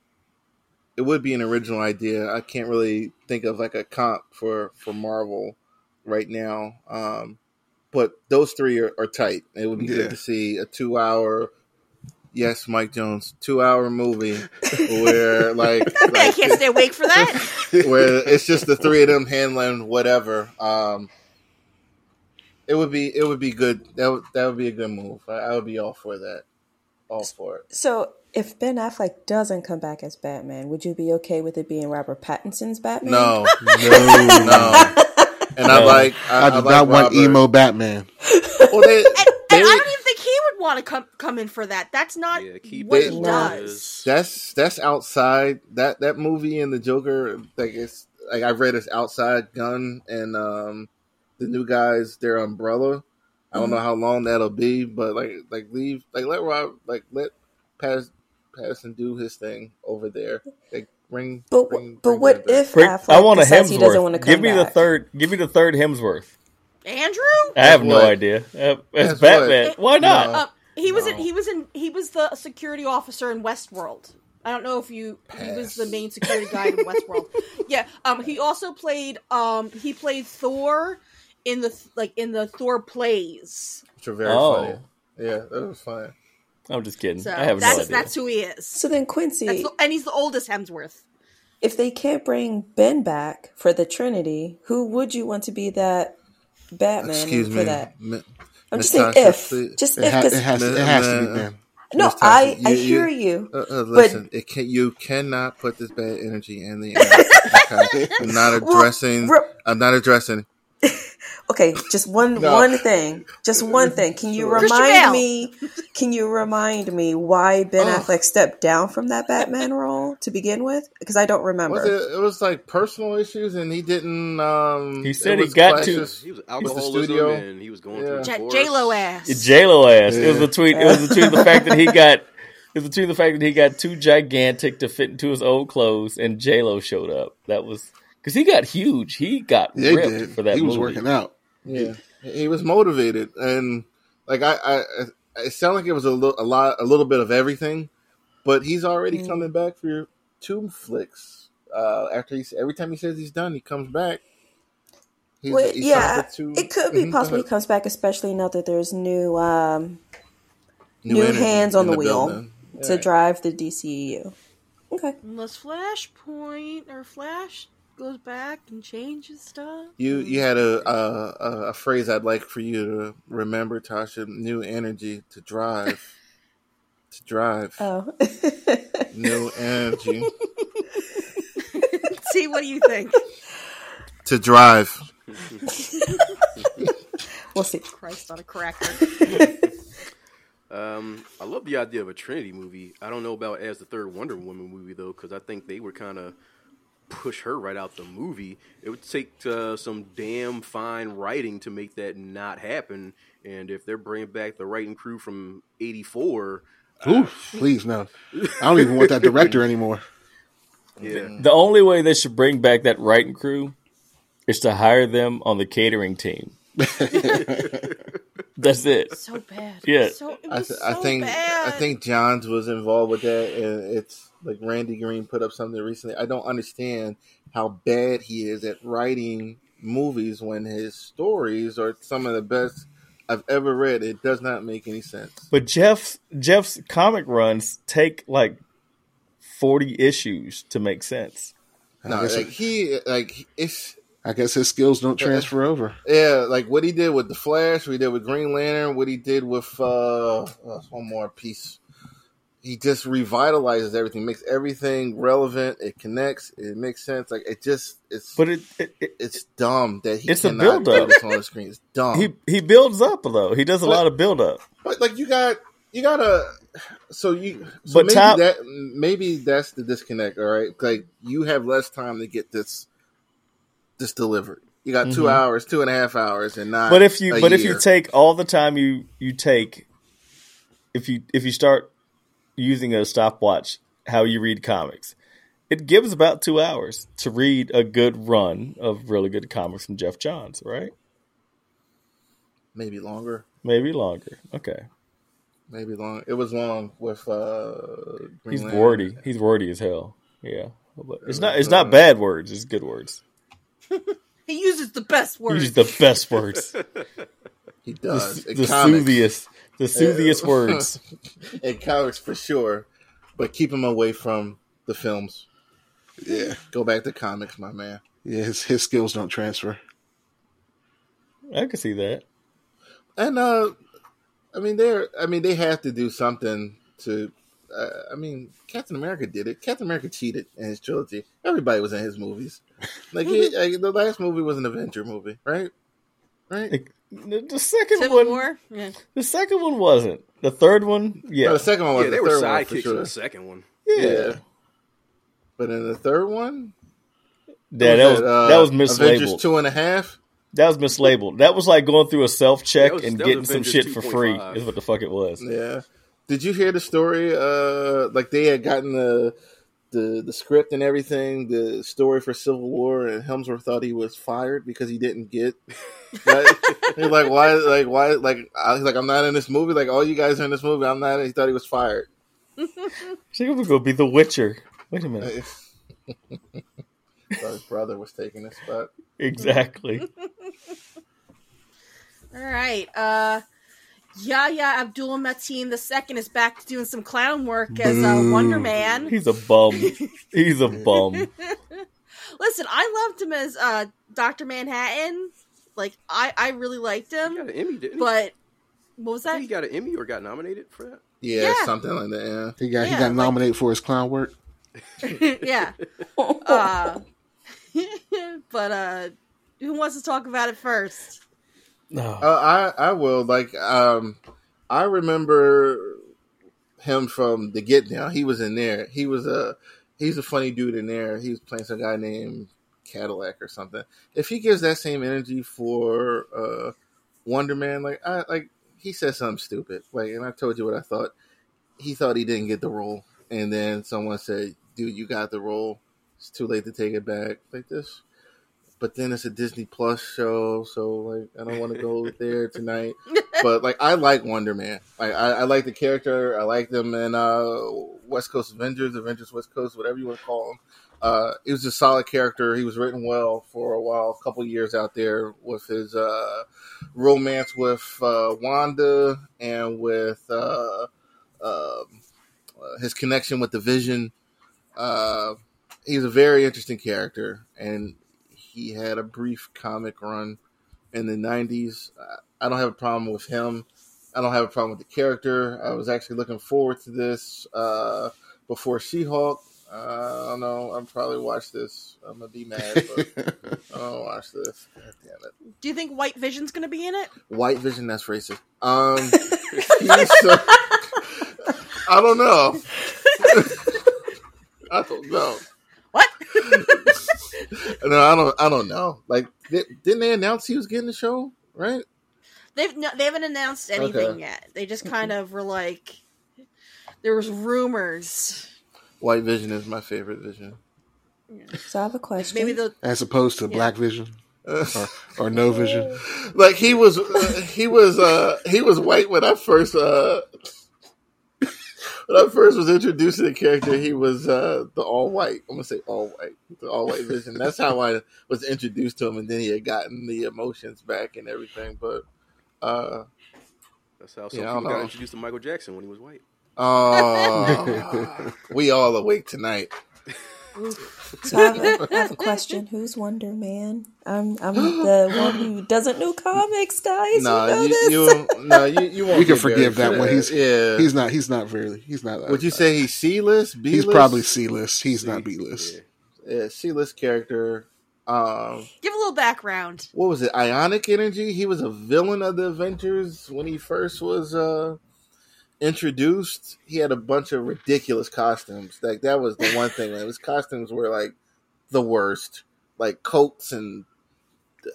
it would be an original idea. I can't really think of like a comp for for Marvel right now. Um, but those three are, are tight. It would be Yeah. good to see a two hour. Yes, Mike Jones, two hour movie where like, I can't stay awake for that. where it's just the three of them handling whatever. Um, it would be it would be good. That would that would be a good move. I, I would be all for that. All for it. So, if Ben Affleck doesn't come back as Batman, would you be okay with it being Robert Pattinson's Batman? No, No, no. And I No. like I, I do like not want Robert. emo Batman. Well, they, And, and I don't even think he would want to come come in for that. That's not Yeah, what it he No. does. that's that's outside that that movie and the Joker. Like it's like I read it's outside Gunn and um the new guys their umbrella. I don't know how long that'll be, but like like leave like let Rob like let Pass Pattinson do his thing over there. Like bring But bring, but bring what if Bring- Affleck I want a decides he doesn't want to Hemsworth. come Give me the third. Give me the third Hemsworth. Andrew? I have no what? idea. Uh, As as Batman, what? why not? No. Uh, he was in, he was in he was the security officer in Westworld. I don't know if you he was the main security guy in Westworld. Yeah, um he also played um he played Thor in the like in the Thor plays. Which are very Oh. funny. Yeah, that was funny. I'm just kidding. So I have that's no idea. that's who he is. So then, Quincy, That's the- and he's the oldest Hemsworth. if they can't bring Ben back for the Trinity, who would you want to be that Batman Excuse for me. that? Mi- I'm just saying Tasha, if, please. just It, if, ha- 'cause- it has, it has to be Ben. no, Miss Tasha, I I you- you- hear you. Uh, uh, listen, it can you cannot put this bad energy in the air. Okay? I'm not addressing. Ro- I'm not addressing. Okay, just one No. one thing. Just one thing. Can you remind me? Can you remind me why Ben Oh. Affleck stepped down from that Batman role to begin with? Because I don't remember. Was it? It was like personal issues, and he didn't. Um, He said he was got to- He was With the alcoholism studio. and he was going Yeah. through J. Lo ass. J Lo ass. It was Yeah. between. It was between the fact that he got. It was between the fact that he got too gigantic to fit into his old clothes, and J Lo showed up. That was because he got huge. He got Yeah, he ripped did. for that. he was movie. working out. Yeah, he was motivated, and like I, I, it sounded like it was a, li- a lot, a little bit of everything. But he's already Mm. coming back for two flicks. Uh, after he, every time he says he's done, he comes back. He's, Well, he's yeah, signed it could be Mhm, go possibly ahead. comes back, especially now that there's new um, New new hands on in the, wheel building. to Yeah. drive the DCEU. Okay. Unless Flashpoint or Flash goes back and changes stuff. You you had a, a a a phrase I'd like for you to remember, Tasha. New energy to drive, to drive. Oh. New energy See, what do you think? to drive. we'll see. Christ on a cracker. Um, I love the idea of a Trinity movie. I don't know about as the third Wonder Woman movie though, because I think they were kind of push her right out the movie. It would take uh, some damn fine writing to make that not happen. And if they're bringing back the writing crew from '84, Ooh, please no. I don't even want that director anymore. yeah, The only way they should bring back that writing crew is to hire them on the catering team. That's it. so bad. Yeah. So, it I, was th- so I think bad. I think Johns was involved with that, and it's like Randy Green put up something recently. I don't understand how bad he is at writing movies when his stories are some of the best I've ever read. It does not make any sense. But Geoff's Geoff's comic runs take like forty issues to make sense. No, I guess, like he like it's I guess his skills don't transfer over. yeah, like what he did with the Flash, what he did with Green Lantern, what he did with uh, uh one more piece. He just revitalizes everything, makes everything relevant. It connects. It makes sense. Like it just it's But it, it, it it's dumb that he It's a build-up. do this on the screen. It's dumb. he he builds up though. He does a But- lot of build up. but like you got you gotta so you so But maybe Tom- that maybe that's the disconnect. All right, like you have less time to get this this delivered. You got 2 Mhm. hours, two and a half hours, and not. But if you a but if you take all the time you you take, if you if you start using a stopwatch, how you read comics, it gives about two hours to read a good run of really good comics from Geoff Johns, right? maybe longer. maybe longer. Okay, Maybe long. It was long with. uh Green he's Lantern. wordy. He's wordy as hell. Yeah, but it's not. It's not bad words. It's good words. He uses the best words. Uses the best words. He does. In the comics, soothiest, the soothiest words. in comics for sure, but keep him away from the films. Yeah, Go back to comics, my man. yeah. His his skills don't transfer. I can see that. And uh, I mean, they're. I mean, they have to do something to. Uh, I mean, Captain America did it. Captain America cheated in his trilogy. Everybody was in his movies. Like, he, like the last movie was an Avenger movie, right? Right. The the second Civil one, War. Yeah. the second one wasn't. The third one, yeah, No, the second one was Yeah, the they were third one for sidekicks in the second one. yeah. Yeah. But in the third one, Yeah, that was it, uh, that was Avengers mislabeled. two and a half. That was mislabeled. That was like going through a self check and that was getting some Avengers shit for free. 2.5. Is what the fuck it was. Yeah. Did you hear the story? Uh, like they had gotten the the the script and everything, the story for Civil War, and Hemsworth thought he was fired because he didn't get. Right? He's like, why? Like, why? Like, I was like, I'm not in this movie. Like, all you guys are in this movie. I'm not. He thought he was fired. She was gonna be the Witcher. Wait a minute. Thought his brother was taking his spot. Exactly. All right. Uh, Yahya Abdul Mateen the second is back to doing some clown work as uh, Wonder Man. He's a bum. He's a bum. Listen, I loved him as uh, Doctor Manhattan. Like, I I really liked him. He got an Emmy, didn't he? but what was that? he got an Emmy or got nominated for that. Yeah, Yeah. something like that. Yeah, he got he Yeah, got like- nominated for his clown work. yeah. Uh, but uh, who wants to talk about it first? No. Uh, I I will like um I remember him from the Get Down. He was in there. He was a he's a funny dude in there. He was playing some guy named Cadillac or something. If he gives that same energy for uh Wonder Man, like I like he said something stupid. Like and I told you what I thought. He thought he didn't get the role, and then someone said, "Dude, you got the role. It's too late to take it back." Like this but then it's a Disney Plus show, so like I don't want to go there tonight. But like I like Wonder Man. Like I, I like the character. I like them in uh, West Coast Avengers, Avengers West Coast, whatever you want to call them. Uh, he was a solid character. He was written well for a while, a couple years out there with his uh, romance with uh, Wanda and with uh, um, uh, his connection with the Vision. Uh, he's a very interesting character, and he had a brief comic run in the 90s. I don't have a problem with him. I don't have a problem with the character. I was actually looking forward to this uh, before She Hulk. Uh, I don't know. I'll probably watch this. I'm going to be mad, but I don't watch this. God damn it. Do you think White Vision's going to be in it? White Vision, that's racist. Um, he's so, I don't know. I don't know. What? No, I don't. I don't know. Like, di- didn't they announce he was getting the show? Right? They've no, they haven't announced anything Okay. yet. They just kind of were like, there was rumors. White Vision is my favorite Vision. So I have a question. Maybe the As opposed to Yeah. Black Vision Uh, or, or No Vision. like he was, uh, he was, uh, he was white when I first, uh, when I first was introduced to the character. He was uh, the all white. I'm gonna say all white, the all white Vision. That's how I was introduced to him, and then he had gotten the emotions back and everything. But, uh, That's how some Yeah, people got introduced to Michael Jackson when he was white. oh, we all awake tonight. So I have, a, I have a question. Who's Wonder Man? I'm I'm the one who doesn't know comics, guys. No, you know you, this. you, no, you, you won't. We can forgive that one. He's yeah. he's not he's not really he's not. Would you say he's C list? B he's probably C list? He's not B list. Yeah. yeah, C list character. Um, give a little background. what was it? Ionic Energy. He was a villain of the Avengers when he first was uh, introduced. He had a bunch of ridiculous costumes. Like that was the one thing. Like, his costumes were like the worst. Like coats and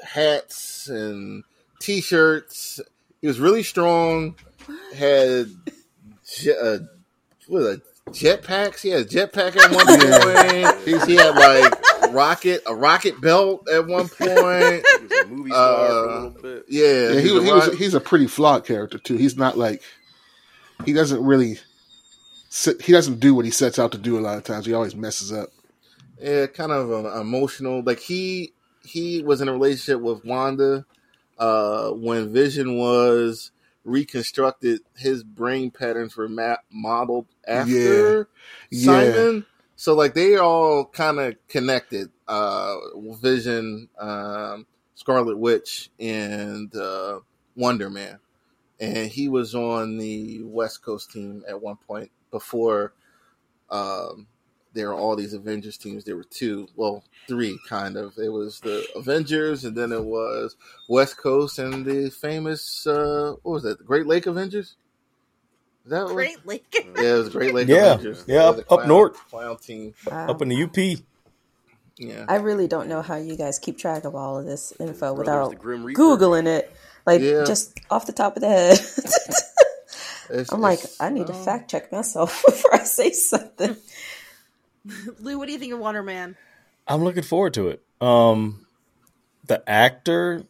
hats and t-shirts. He was really strong. Had je- uh, what was it, jetpacks. He had a jetpack at one point. he had like rocket a rocket belt at one point. He was a movie star for a Uh, little bit. Yeah, Yeah, he, he's was, a he was he's a pretty flawed character too. He's not like he doesn't really sit, he doesn't do what he sets out to do a lot of times. He always messes up. yeah, kind of uh, emotional. Like he he was in a relationship with Wanda uh, when Vision was reconstructed. His brain patterns were ma- modeled after Yeah. Simon. So like they all kind of connected. Uh, Vision, um, Scarlet Witch, and uh, Wonder Man, and he was on the West Coast team at one point before. Um, there were all these Avengers teams. There were two, well, three kind of. It was the Avengers, and then it was West Coast and the famous uh, what was that? The Great Lake Avengers. Is that what? Great Lake. Yeah, it was Great Lake Yeah, Avengers. yeah, It was up- a up north. clown team. Wow. Up in the UP. Yeah, I really don't know how you guys keep track of all of this info Brothers, without the Grim Reaper. googling it, like Yeah. just off the top of the head. It's- I'm like, I need to oh. fact check myself before I say something. Lou, what do you think of Wonder Man? I'm looking forward to it. Um, the actor,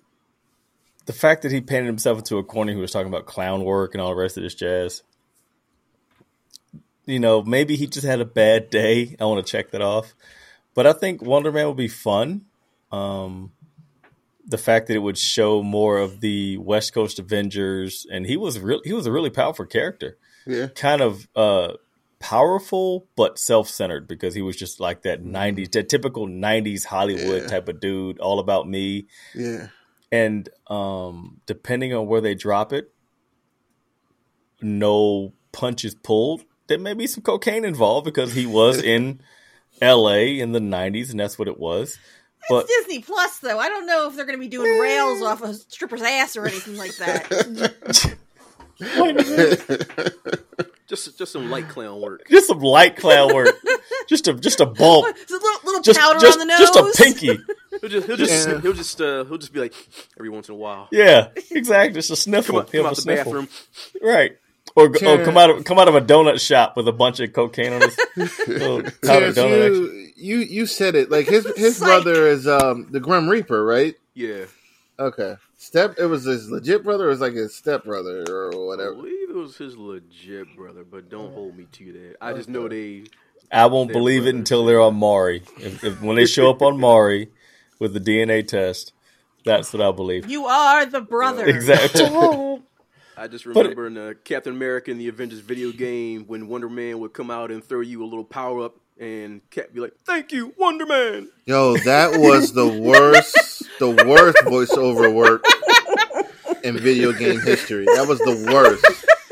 the fact that he painted himself into a corner, who was talking about clown work and all the rest of this jazz. You know, maybe he just had a bad day. I want to check that off, but I think Wonder Man will be fun. Um, the fact that it would show more of the West Coast Avengers, and he was real. He was a really powerful character. Yeah, kind of uh powerful but self-centered because he was just like that 90s that typical 90s hollywood Yeah. type of dude all about me. Yeah, and um depending on where they drop it no punches pulled. There may be some cocaine involved because he was in la in the 90s and that's what it was but Disney Plus, though. I don't know if they're going to be doing rails off a stripper's ass or anything like that. Just just some light clown work. just some light clown work just a just a bump Just a little, little just powder just, on the nose. just a pinky He'll just he'll just Yeah. he'll just uh, he'll just be like every once in a while. Yeah, exactly. Just a Come sniffle. out, He'll come have out a the sniffle. bathroom. Right. Or, go- or come out of come out of a donut shop with a bunch of cocaine on his little powdered donut. you, you you said it. Like his his Psych. brother is um the Grim Reaper, right? Yeah, Okay. Step. It was his legit brother. Or it was like his step brother or I whatever. believe it was his legit brother, but don't hold me to that. I just know they. I won't They're believe it until they're on Maury. If, if, when they show up on Maury with the DNA test, that's what I believe. You are the brother. Exactly. I just But- remember in the Captain America and the Avengers video game when Wonder Man would come out and throw you a little power up, and Cap be like, "Thank you, Wonder Man." Yo, that was the worst, the worst voiceover work in video game history. That was the worst.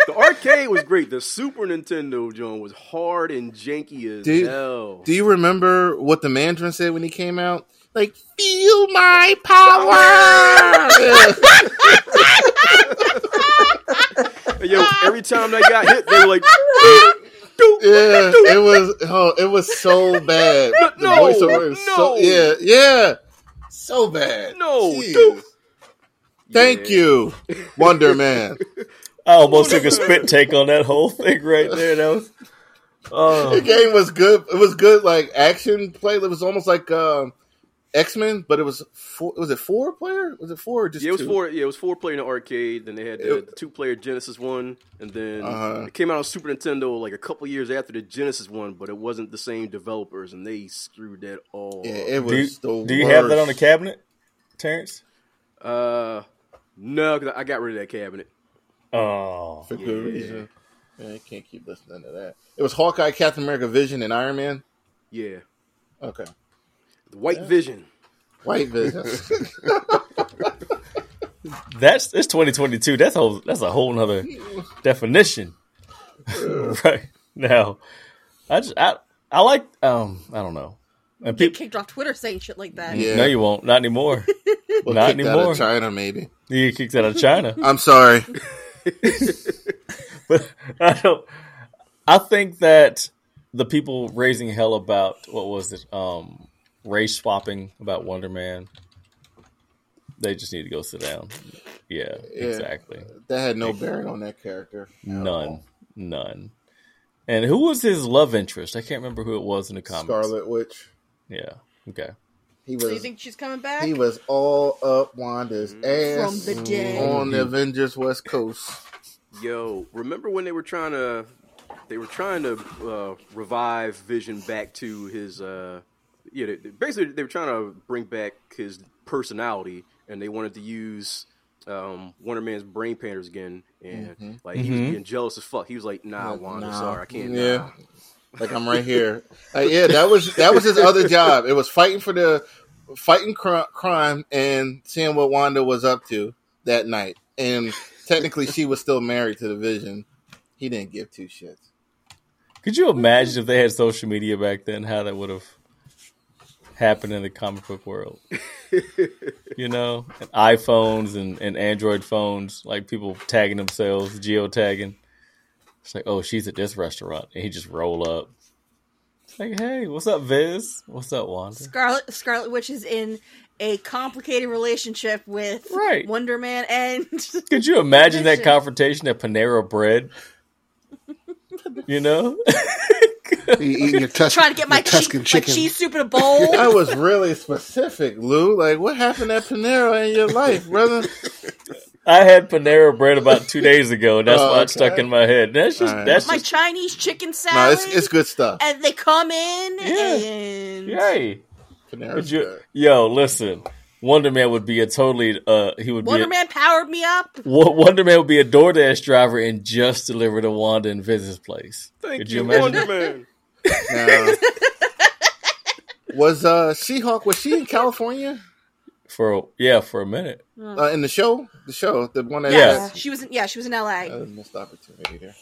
The arcade was great. The Super Nintendo John was hard and janky as Dude, hell. Do you remember what the Mandarin said when he came out? Like, feel my power. And yo, every time they got hit, they were like, yeah, it was. Oh, it was so bad. The No, voiceover is so. no. Yeah, yeah, so bad. "No, dude." Thank Yeah. you, Wonder Man. I almost took a spit take on that whole thing right there. That was. The Oh, game was good. It was good, like action play. It was almost like um, X Men, but it was four, was it four player? Was it four or just Yeah, it was two? four. Yeah, it was four player in the arcade. Then they had the, It- the two player Genesis one, and then Uh-huh. it came out on Super Nintendo like a couple years after the Genesis one, but it wasn't the same developers, and they screwed that all. Yeah, up. it do you, was the do you have that on the cabinet, Terrence? Uh, no, because I got rid of that cabinet. Oh, for good Yeah. reason. Yeah, I can't keep listening to that. It was Hawkeye, Captain America, Vision, and Iron Man. Yeah, Okay, the White Vision. White Vision. that's it's 2022. That's whole. That's a whole nother definition. right now, I just I I like um I don't know. And Get people, kicked off Twitter saying shit like that. Yeah. no, you won't. Not anymore. Well, Not kicked out anymore. of China, maybe. You get kicked out of China. I'm sorry. but I don't. I think that the people raising hell about what was it, um, race swapping about Wonder Man, they just need to go sit down. Yeah, Yeah. exactly. That had no bearing on that character. None, all. none. And who was his love interest? I can't remember who it was in the comics. Scarlet Witch. Yeah, Okay. He was, So you think she's coming back? he was all up Wanda's ass From the dead. on the Avengers West Coast. Yo, remember when they were trying to they were trying to uh, revive Vision back to his uh yeah, they, basically they were trying to bring back his personality and they wanted to use um, Wonder Man's brain painters again and like he was Mhm. being jealous as fuck. He was like, "Nah, Like, Wanda, nah. sorry, I can't." Yeah. nah." Like I'm right here. Like, yeah, that was that was his other job. It was fighting for the fighting cr- crime and seeing what Wanda was up to that night. And technically, she was still married to the Vision. He didn't give two shits. Could you imagine if they had social media back then? How that would have happened in the comic book world? you know, and iPhones and, and Android phones, like people tagging themselves, geotagging. It's like, oh, she's at this restaurant, and he just roll up. It's like, hey, what's up, Viz? What's up, Wanda? Scarlet Scarlet Witch is in a complicated relationship with Right. Wonder Man and Could you imagine that confrontation at Panera Bread? You know, eating your, Tus- trying to get my, your Tuscan cheese, my chicken. cheese soup in a bowl. I was really specific, Lou. Like, what happened at Panera in your life, brother? I had Panera Bread about two days ago, and that's Oh, why it stuck in my head. That's just Alright. that's my just Chinese chicken No, salad. it's it's good stuff. and they come in Yeah. and yay. Panera's Would you, yo, listen, Wonder Man would be a totally uh he would Wonder be a, Man powered me up. Wo- Wonder Man would be a DoorDash driver and just deliver to Wanda and Viz's place. Thank Could you, you imagine Wonder? Man. Now, was uh She-Hulk was she in California For yeah, for a minute. uh, in the show? The show, the one that Yeah. Yes, she was in. Yeah, she was in L.A. Uh, missed opportunity there.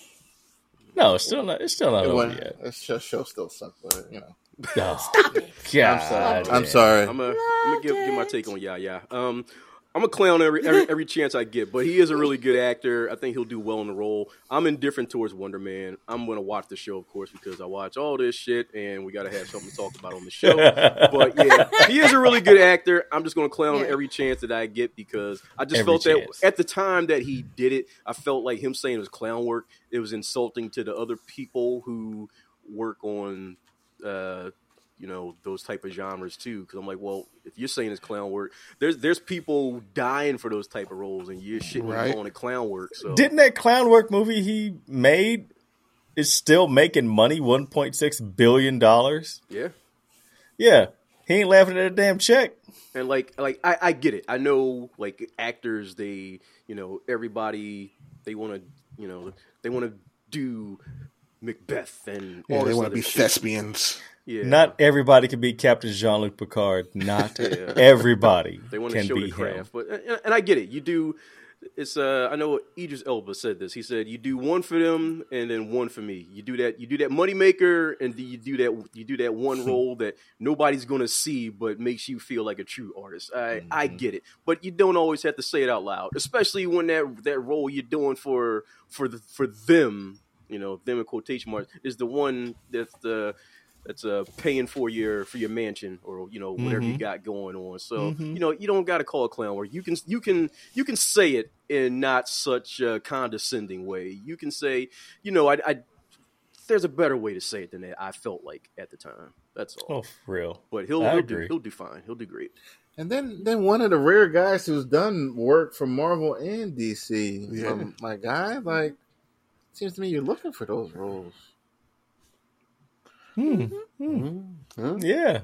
No, it's still not it's still not It over wasn't- yet. That show, show still sucked, but you know. No. Stop it. God, I'm sorry. I'm sorry. I'm gonna give, give my take it. on yeah, yeah. Um, I'm a clown every, every every chance I get, but he is a really good actor. I think he'll do well in the role. I'm indifferent towards Wonder Man. I'm gonna watch the show, of course, because I watch all this shit, and we gotta have something to talk about on the show. but yeah, he is a really good actor. I'm just gonna clown him Yeah. every chance that I get because I just Every felt chance. that at the time that he did it, I felt like him saying it was clown work. It was insulting to the other people who work on. Uh, you know those type of genres too because i'm like well if you're saying it's clown work there's there's people dying for those type of roles and you're shitting Right. and calling it clown work so Didn't that clown work movie he made is still making money, one point six billion dollars? yeah Yeah. He ain't laughing at a damn check. and like like I, I get it i know like actors they you know everybody they want to you know they want to do macbeth and all Yeah, they want to be shit. thespians. yeah Not everybody can be Captain Jean Luc Picard. Not Yeah. everybody They want to can show be the him. craft, but and, and I get it. You do. It's uh, I know Idris Elba said this. He said you do one for them and then one for me. You do that. You do that moneymaker, and then you do that. You do that one role that nobody's gonna see, but makes you feel like a true artist. I I get it, but you don't always have to say it out loud, especially when that that role you're doing for for the for them. You know, them in quotation marks is the one that's the that's uh paying for your for your mansion or you know whatever you Mhm. got going on. So Mhm. you know you don't got to call it clown work. You can you can you can say it in not such a condescending way. You can say you know I, I there's a better way to say it than that. I felt like at the time. That's all. Oh, for real. But he'll he'll do, he'll do fine. He'll do great. And then, then one of the rare guys who's done work for Marvel and DC. Yeah. Um, my guy, like, seems to me you're looking for those roles. Hmm. Mm-hmm. Hmm. hmm. Huh? Yeah.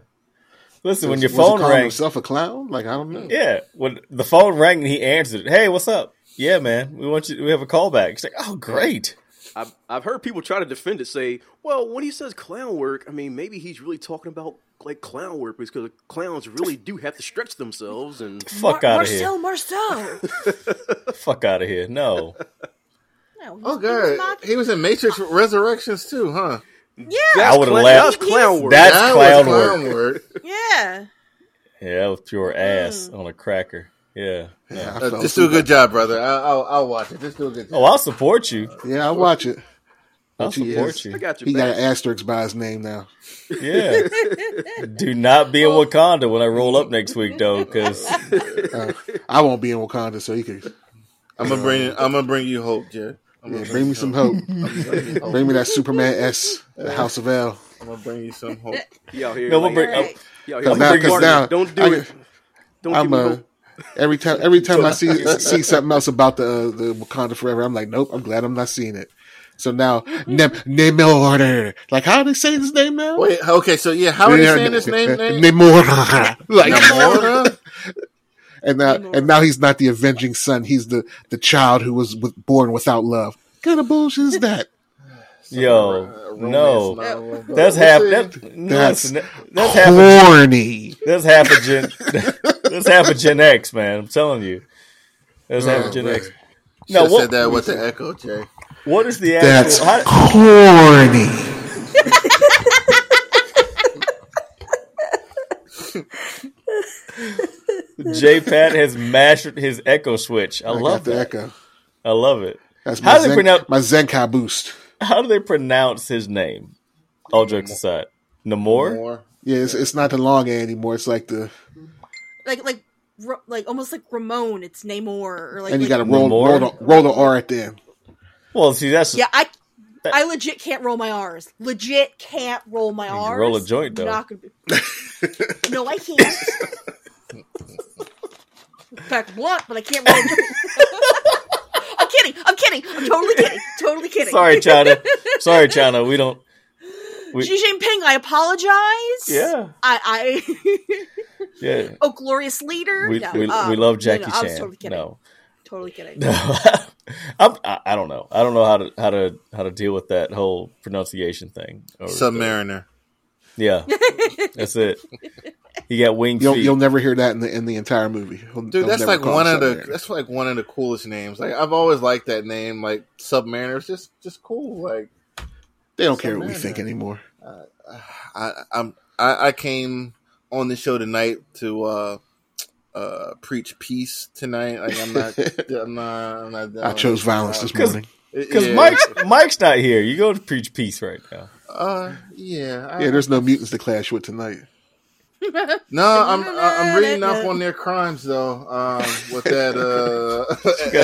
Listen, when Was- your phone calling rang, himself a clown? Like I don't know. yeah, when the phone rang and he answered, "Hey, what's up? Yeah, man, we want you. We have a call back." It's like, "Oh, great." I've I've heard people try to defend it, say, well, when he says clown work, I mean maybe he's really talking about like clown work because clowns really do have to stretch themselves and Fuck out of here. Marcel Marceau. Fuck out of here. No. No, he's- Oh, he was God. He was in Matrix Resurrections, too, huh? Yeah, That's I would've clown- laughed. That's clown work. That's That clown was work. clown work. yeah. Yeah, that was pure ass on a cracker. Yeah. Yeah, I Uh, just do a good job, brother. I, I'll, I'll watch it. Just do a good job. Oh, I'll support you. Yeah, I'll watch it. I'll support is- I got your He got an asterisk by his name now. Yeah. Do not be in Wakanda when I roll up next week, though, because Uh, I won't be in Wakanda, so you can I'm gonna bring. I'm gonna bring you hope, Jay. I'm yeah, bring me some hope. hope. Bring me that Superman S, the House of El. I'm gonna bring you some hope. He out here. No, we'll like, bring. Alright. he out Cause here now- like, cause Martin, now- don't do I- it. Don't I'm give me hope. every time every time I see see something else about the uh, the Wakanda Forever, I'm like, nope. I'm glad I'm not seeing it. So now, Nem- Namor. Like, how do they say his name now? Wait, okay, so yeah, how are they saying his name? name? Namor. Like, Namora? And now Namor. and now he's not the avenging son. He's the the child who was with, born without love. What kind of bullshit is that? Yo, no, novel, that's we'll half. That, no, That's listen, that's half. A, that's half a gen. that's half a Gen X, man. I'm telling you. That's half a Oh, Gen man. X. No, No, what, said that with the echo, Jay. what is the That's? How, corny. J Pat has mastered his echo switch. I, I love got the that. echo. I love it. That's How my, do they pronounce- my Zenkai boost. How do they pronounce his name? All jokes aside, Namor. More. Yeah, it's, it's not the long A anymore. It's like the Like like Ro- like almost like Ramon. It's Namor or like. and you like- got to roll roll the, roll the R at the end. Well, see, that's Yeah, I I legit can't roll my R's. Legit can't roll my can R's. roll a joint, though. Not gonna be... no, I can't. Pack a blunt, but I can't roll. A joint. I'm kidding. I'm kidding. I'm totally kidding. Totally kidding. sorry, China. sorry, China. We don't. We, Xi Jinping, I apologize. yeah, I, I yeah. oh glorious leader. We, no, we, um, we love no, Jackie no, I was totally kidding. No, Totally kidding. I'm, I, I don't know. I don't know how to how to how to deal with that whole pronunciation thing. Or the- Submariner. yeah, that's it. He got wing You'll feet. you'll never hear that in the in the entire movie. He'll- Dude, they'll that's like one of the Submariner. that's like one of the coolest names. Like I've always liked that name, like Submariner. It's just just cool. Like They don't care what we think anymore. I I'm I, I came on the show tonight to uh uh preach peace tonight. Like I'm not I'm not I'm not I chose violence this Cause- morning. Because Yeah. Mike's Mike's not here. You go to preach peace right now. uh yeah. I, Yeah, there's no mutants to clash with tonight. No, I'm I'm reading up on their crimes though. Um, with that uh,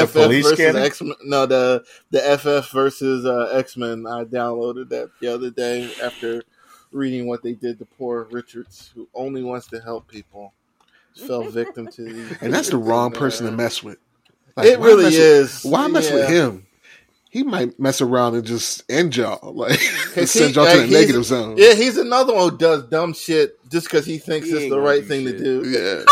FF versus scanner? X Men. No, the the FF versus uh, X Men. I downloaded that the other day after reading what they did to poor Richards, who only wants to help people, fell victim to these. And that's the wrong person to mess with. Like, It really with- is. why mess with him? He might mess around and just end y'all, like Cause send y'all to like, the negative zone. Yeah, he's another one who does dumb shit just because he thinks He it's the right do thing to do. Yeah.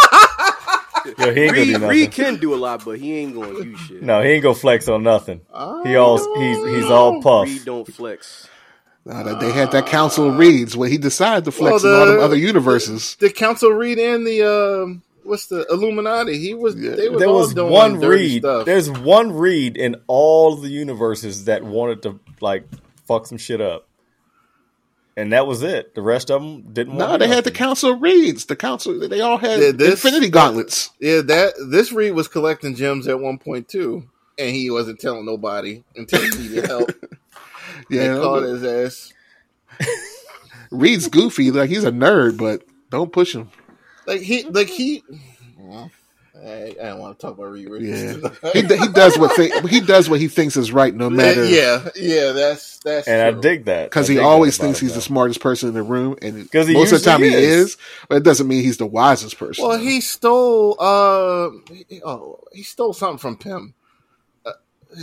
Yo, he ain't gonna do Reed, can do a lot, but he ain't gonna do shit. No, he ain't gonna flex on nothing. I He all don't he's he's all puff. Reed don't flex. Nah, that they had that council of reads where he decided to flex Well, in all them other universes. the council read in the um what's the Illuminati. He was Yeah. they was There was doing one read. stuff. There's one read in all the universes that wanted to like fuck some shit up, and that was it. The rest of them didn't. No, want they had the council of reads. The council, they all had Yeah, this- infinity gauntlets. Yeah, that this Reed was collecting gems at one point too, and he wasn't telling nobody until he needed help. Yeah, they called his ass. Reed's goofy, like he's a nerd, but don't push him. Like he, like he. Well, I, I don't want to talk about Reed Yeah, he, he does what thi- he does what he thinks is right, no matter. yeah, yeah, that's that's. and I true. dig that because he always thinks him, he's the smartest person in the room, and 'Cause he most of the time usually he is. is. But it doesn't mean he's the wisest person. Well, he stole. Uh, oh, he stole something from Pym. Uh,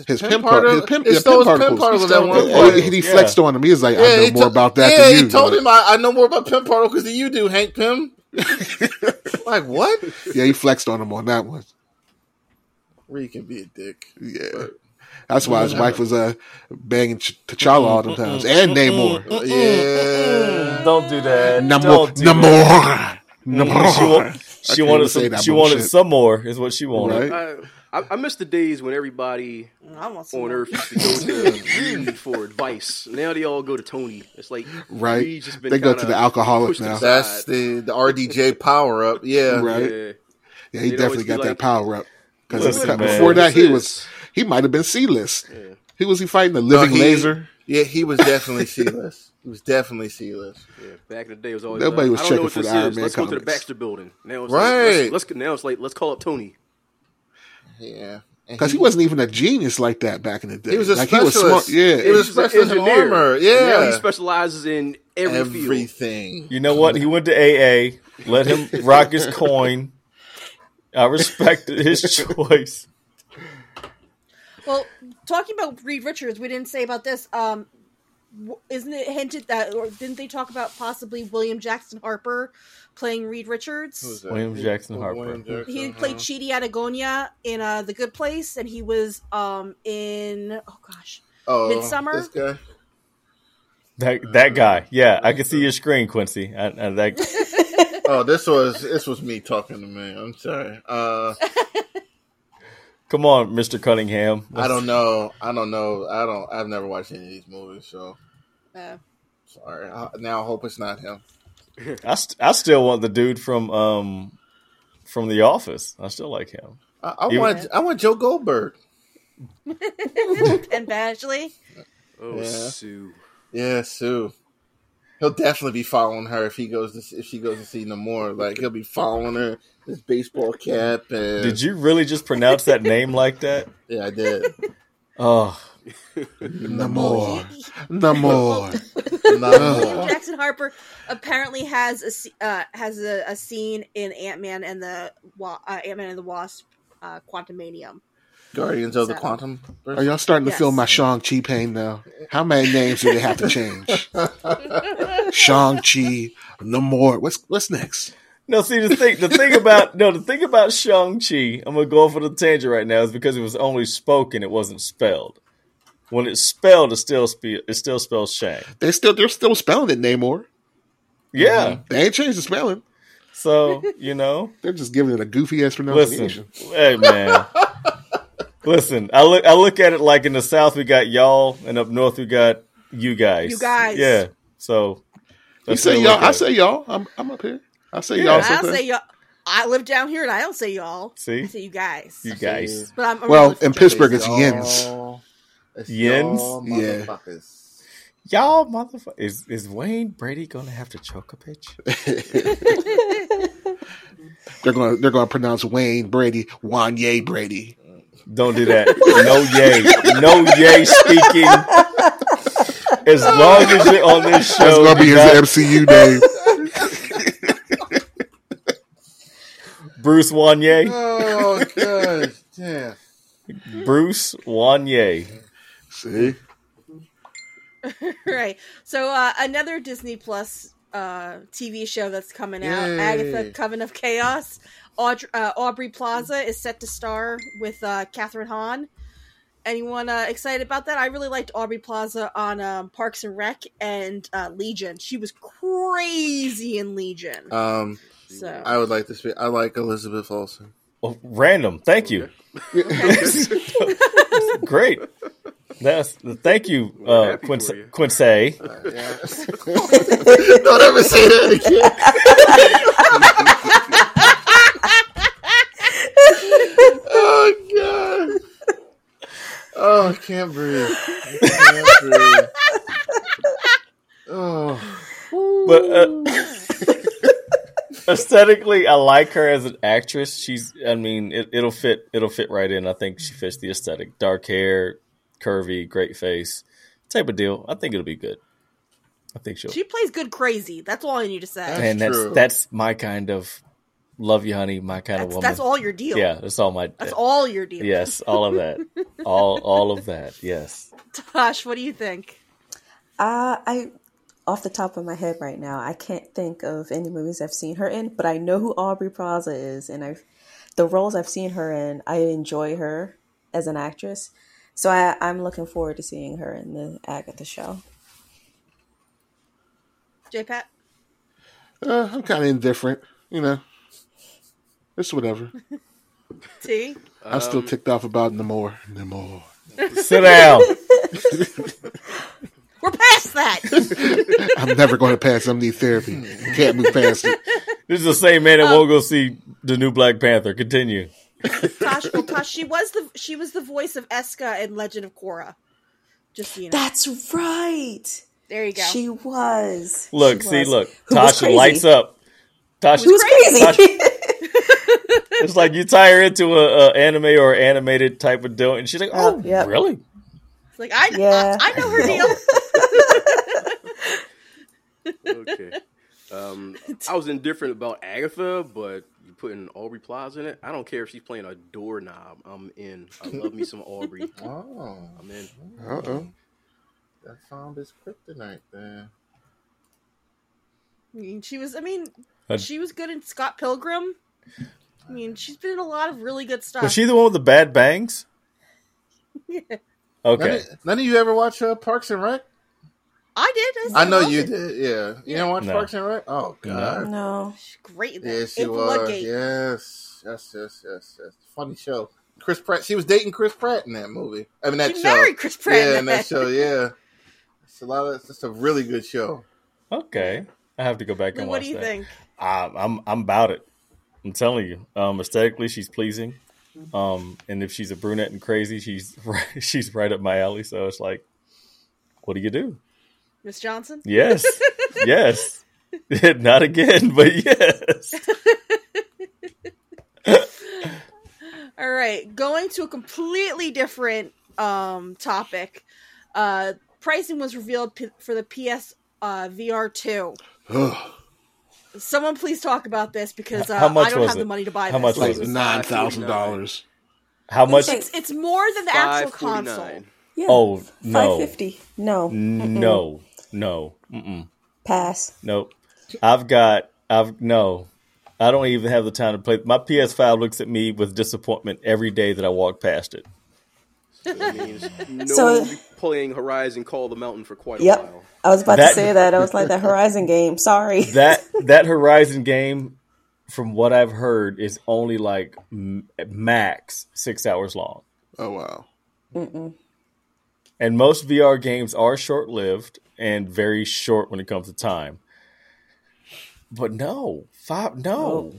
his Pym pimp part part, of- his pimp, he yeah, stole pimp his pimp particles. particles at one Yeah, point. He, he Yeah. flexed on him. He was like, "I know more to- about that yeah, than you." he told do." him, I, "I know more about Pym particles than you do, Hank Pym." like what? yeah, he flexed on him on that one. Reed can be a dick. Yeah, that's why his wife was uh banging Ch- T'Challa all the times and Namor. Yeah. Don't do that. Namor, Don't do that. Namor, She, Namor. wa- she wanted some, that she wanted some more. Is what she wanted. Right? I, I, I miss the days when everybody I want some on. Earth used to go to Reed for advice. Now they all go to Tony. It's like Right. Just been They go to the alcoholic now. the That's the the RDJ power up. Yeah. Right. Yeah. Yeah, he They'd definitely always be got that power up. Because before that, he was he might have been C list. Yeah. He was he fighting the living he- laser. Yeah, he was definitely C-list. He was definitely C-list. Yeah, back in the day, it was always Nobody uh, was I don't checking know what for this the Iron is. Man Let's go to the. Baxter Building. Now it's Right. Like, let's, let's now it's like let's call up Tony. Yeah. Because he, wasn't even a genius like that back in the day. He was a like specialist. he was smart. Yeah, He was He's an specialist in engineer. armor. And Now he specializes in every field. everything. You know what? He went to AA. Let him rock his coin. I respected his choice. Well, talking about Reed Richards, we didn't say about this. Um, isn't it hinted that, or didn't they talk about possibly William Jackson Harper playing Reed Richards? Who's that? William Jackson Oh, Harper. William Jackson, He played uh-huh. Chidi Anagonye in uh, The Good Place, and he was um in oh gosh, oh, Midsummer? This guy. That that guy. Yeah, I can see your screen, Quincy. I, I, that, Oh, this was this was me talking to me. I'm sorry. Uh, come on, Mister Cunningham. I don't know. I don't know. I don't. I've never watched any of these movies, so uh, sorry. I, now I hope it's not him. I, st- I still want the dude from um from The Office. I still like him. I, I You- want. I want Joe Goldberg. and Badgley. Oh, Yeah. Sue. Yeah, Sue. He'll definitely be following her if he goes to if she goes to see no more. Like he'll be following her. His baseball cap and Did you really just pronounce that name like that? Yeah, I did. Oh, No more. No more. William No. Jackson Harper apparently has a uh, has a, a scene in Ant Man and the Wa- uh, Ant Man and the Wasp, uh, Quantumania. Guardians of the So- Quantum. Are y'all starting to feel my Shang-Chi pain now? How many names do they have to change? Shang-Chi, no more. What's what's next? no! See the thing, the thing about no, the thing about Shang Chi. I'm gonna go for the tangent right now is because it was only spoken, it wasn't spelled. When it's spelled, it still spe- it still spells Shang. They still they're still spelling it Namor. Yeah. Mm-hmm. They ain't changed the spelling. So you know, They're just giving it a goofy ass listen, pronunciation. hey man, listen. I look I look at it like in the south we got y'all, and up north we got you guys. You guys. Yeah. So You say y'all. I say y'all. I'm I'm up here. I say Yeah. y'all. I say y'all. I live down here and I don't say y'all. See? I say you guys. you guys. But I'm, I'm Well, really in Pittsburgh, it's yins. Y'all- it's Yins? y'all Yeah. motherfuckers. Y'all motherfucker is is Wayne Brady gonna have to choke a pitch? They're going. to They're going to pronounce Wayne Brady Wanye Brady. Don't do that. No yay. No yay speaking. As long as you're on this show, That's going to be his not- MCU name. Bruce Wanye. Oh gosh, damn. Bruce Wanye. See, right. So uh, another Disney Plus uh, TV show that's coming out, Agatha Coven of Chaos. Audrey, uh, Aubrey Plaza is set to star with uh, Kathryn Hahn. Anyone uh, excited about that? I really liked Aubrey Plaza on um, Parks and Rec and uh, Legion. She was crazy in Legion. Um, so I would like to speak. I like Elizabeth Olsen. Oh, random. Thank you. Great. That's thank you, uh, Quince, for you. Quince. Yeah. Don't ever say that again. oh god. Oh, I can't breathe. I can't breathe. Oh, But uh, aesthetically, I like her as an actress. She's, I mean, it, it'll fit. It'll fit right in. I think she fits the aesthetic. Dark hair, curvy, great face, type of deal. I think it'll be good. I think she'll. she plays good crazy. That's all I need to say. That's and that's true. that's my kind of love you, honey. My kind of woman. that's all your deal. Yeah, that's all my. That's all your deal. Yes, all of that. all all of that. Yes. Tosh, what do you think? Uh, I, off the top of my head right now, I can't think of any movies I've seen her in, but I know who Aubrey Plaza is, and I've the roles I've seen her in. I enjoy her as an actress, so I, I'm looking forward to seeing her in the Agatha show. J Pat? uh, I'm kind of indifferent. You know, it's whatever. T? I'm still ticked off about Namor. Namor. Sit down. We're past that. I'm never going to pass. I need therapy. Can't move past it. This is the same man that won't go see the new Black Panther. Continue. Tosh, well, Tosh, she was the she was the voice of Eska in Legend of Korra. Just so you know. That's right. there you go. She was. Look, She see, was. look. Who was Tasha lights up. Tasha, Who's crazy? Tasha- it's like you tie her into a, a anime or animated type of deal, and she's like, "Oh, Oh, yep. really? It's like I, Yeah. I I know her deal. okay. Um, I was indifferent about Agatha, but you putting Aubrey Plaza in it. I don't care if she's playing a doorknob. I'm in. I love me some Aubrey. Oh, I'm in. Uh oh. that found his kryptonite there. I mean, she was. I mean, Uh, she was good in Scott Pilgrim. I mean, she's been in a lot of really good stuff. Was she the one with the bad bangs? Yeah. None, Okay. of, none of you ever watch uh, Parks and Rec? I did. I know you it. did. Yeah, you Yeah. didn't watch No. Parks and Rec? Oh God. No. She's great. Yes, she April was. Ludgate. Yes, yes, yes, yes, yes. Funny show. Chris Pratt. She was dating Chris Pratt in that movie. I mean that She show. married Chris Pratt. yeah, in in that show. Yeah, it's a lot of. It's just a really good show. Okay. I have to go back I mean, and what watch do you that. think? I, I'm I'm about it. I'm telling you. Um, aesthetically, she's pleasing. Um, and if she's a brunette and crazy, she's right, she's right up my alley. So it's like, what do you do? Miss Johnson? Yes, yes. Not again, but yes. All right, going to a completely different um, topic. Uh, pricing was revealed p- for the PS uh, VR two. Someone please talk about this because uh, How much I don't was have the money to buy How this. much like was it? nine thousand dollars. How much? It's, it's more than the actual console. forty nine. Yeah. Oh no, 550. No. no, no, Mm-mm. Pass. nope. I've got. I've no. I don't even have the time to play. My PS5 looks at me with disappointment every day that I walk past it. That means no So- playing Horizon Call of the Mountain for quite a Yep. while. I was about That- to say that. I was like that Horizon game. Sorry. That that Horizon game, from what I've heard, is only like m- max six hours long. Oh wow. And most VR games are short lived and very short when it comes to time. But no, five, no,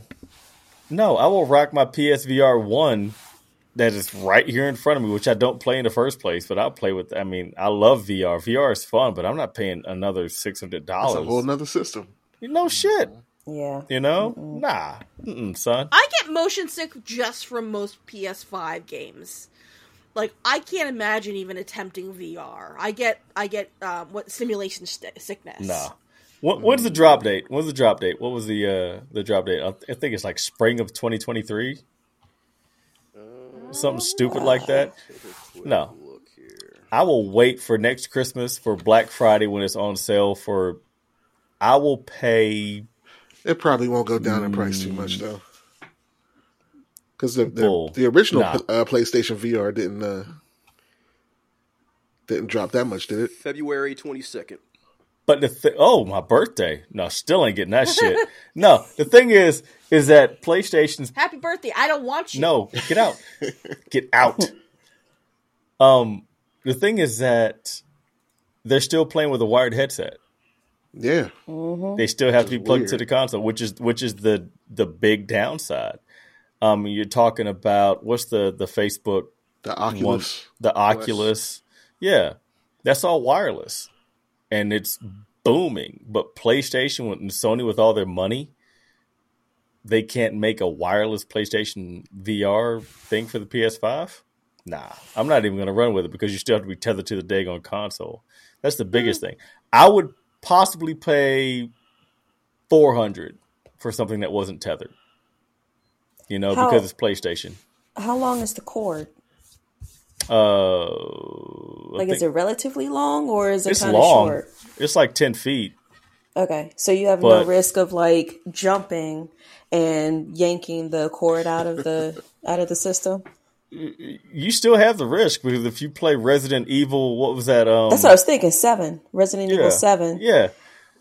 no. I will rock my PSVR one that is right here in front of me, which I don't play in the first place, but I'll play with. I mean, I love VR. VR is fun, but I'm not paying another six hundred That's a whole dollars. nother system. No mm-hmm. shit, Yeah. you know? Nah, Mm-mm, son. I get motion sick just from most PS5 games. Like I can't imagine even attempting VR. I get I get um, what simulation st- sickness. Nah. What, when's the drop date? When's the drop date? What was the uh, the drop date? I I think it's like spring of 2023. Something stupid like that. No. Look here. I will wait for next Christmas for Black Friday when it's on sale for. I will pay It probably won't go down in price too much though, because the the, Bull. the original Nah. uh, PlayStation VR didn't uh, didn't drop that much, did it? February twenty second. But the th- oh my birthday no still ain't getting that shit no the thing is is that PlayStation's Happy birthday! I don't want you. no get out get out um the thing is that they're still playing with a wired headset Yeah, they still have to be Which is plugged to the console which is which is the the big downside um you're talking about what's the the Facebook the one Oculus. the Oculus yeah that's all wireless and it's booming. But PlayStation and Sony with all their money, they can't make a wireless PlayStation VR thing for the PS5. Nah, I'm not even going to run with it because you still have to be tethered to the daggone console. That's the biggest thing. I would possibly pay 400 for something that wasn't tethered. You know, How- because it's PlayStation. How long is the cord? Uh, Like, is it relatively long or is it kind of short? It's like 10 feet. Okay, so you have But- no risk of like jumping and yanking the cord out of the out of the system. you still have the risk because if you play Resident Evil, what was that? Um, That's what I was thinking. Seven, Resident yeah, Evil Seven. Yeah,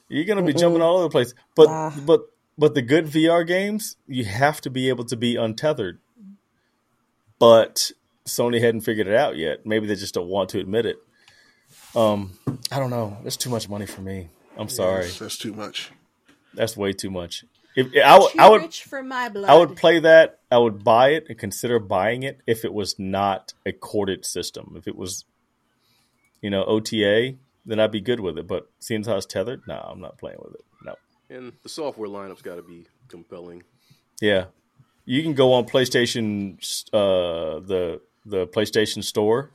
you're gonna be jumping all over the place. But Nah. but but the good VR games, you have to be able to be untethered. But Sony hadn't figured it out yet. Maybe they just don't want to admit it. Um, I don't know. That's too much money for me. I'm sorry. That's, that's too much. That's way too much. If I, would- Too I would rich for my blood. I would play that. I would buy it and consider buying it if it was not a corded system. If it was, you know, OTA, then I'd be good with it. But seeing as how it's tethered, no, I'm not playing with it. No. And the software lineup's got to be compelling. Yeah, you can go on PlayStation, uh, the the PlayStation Store,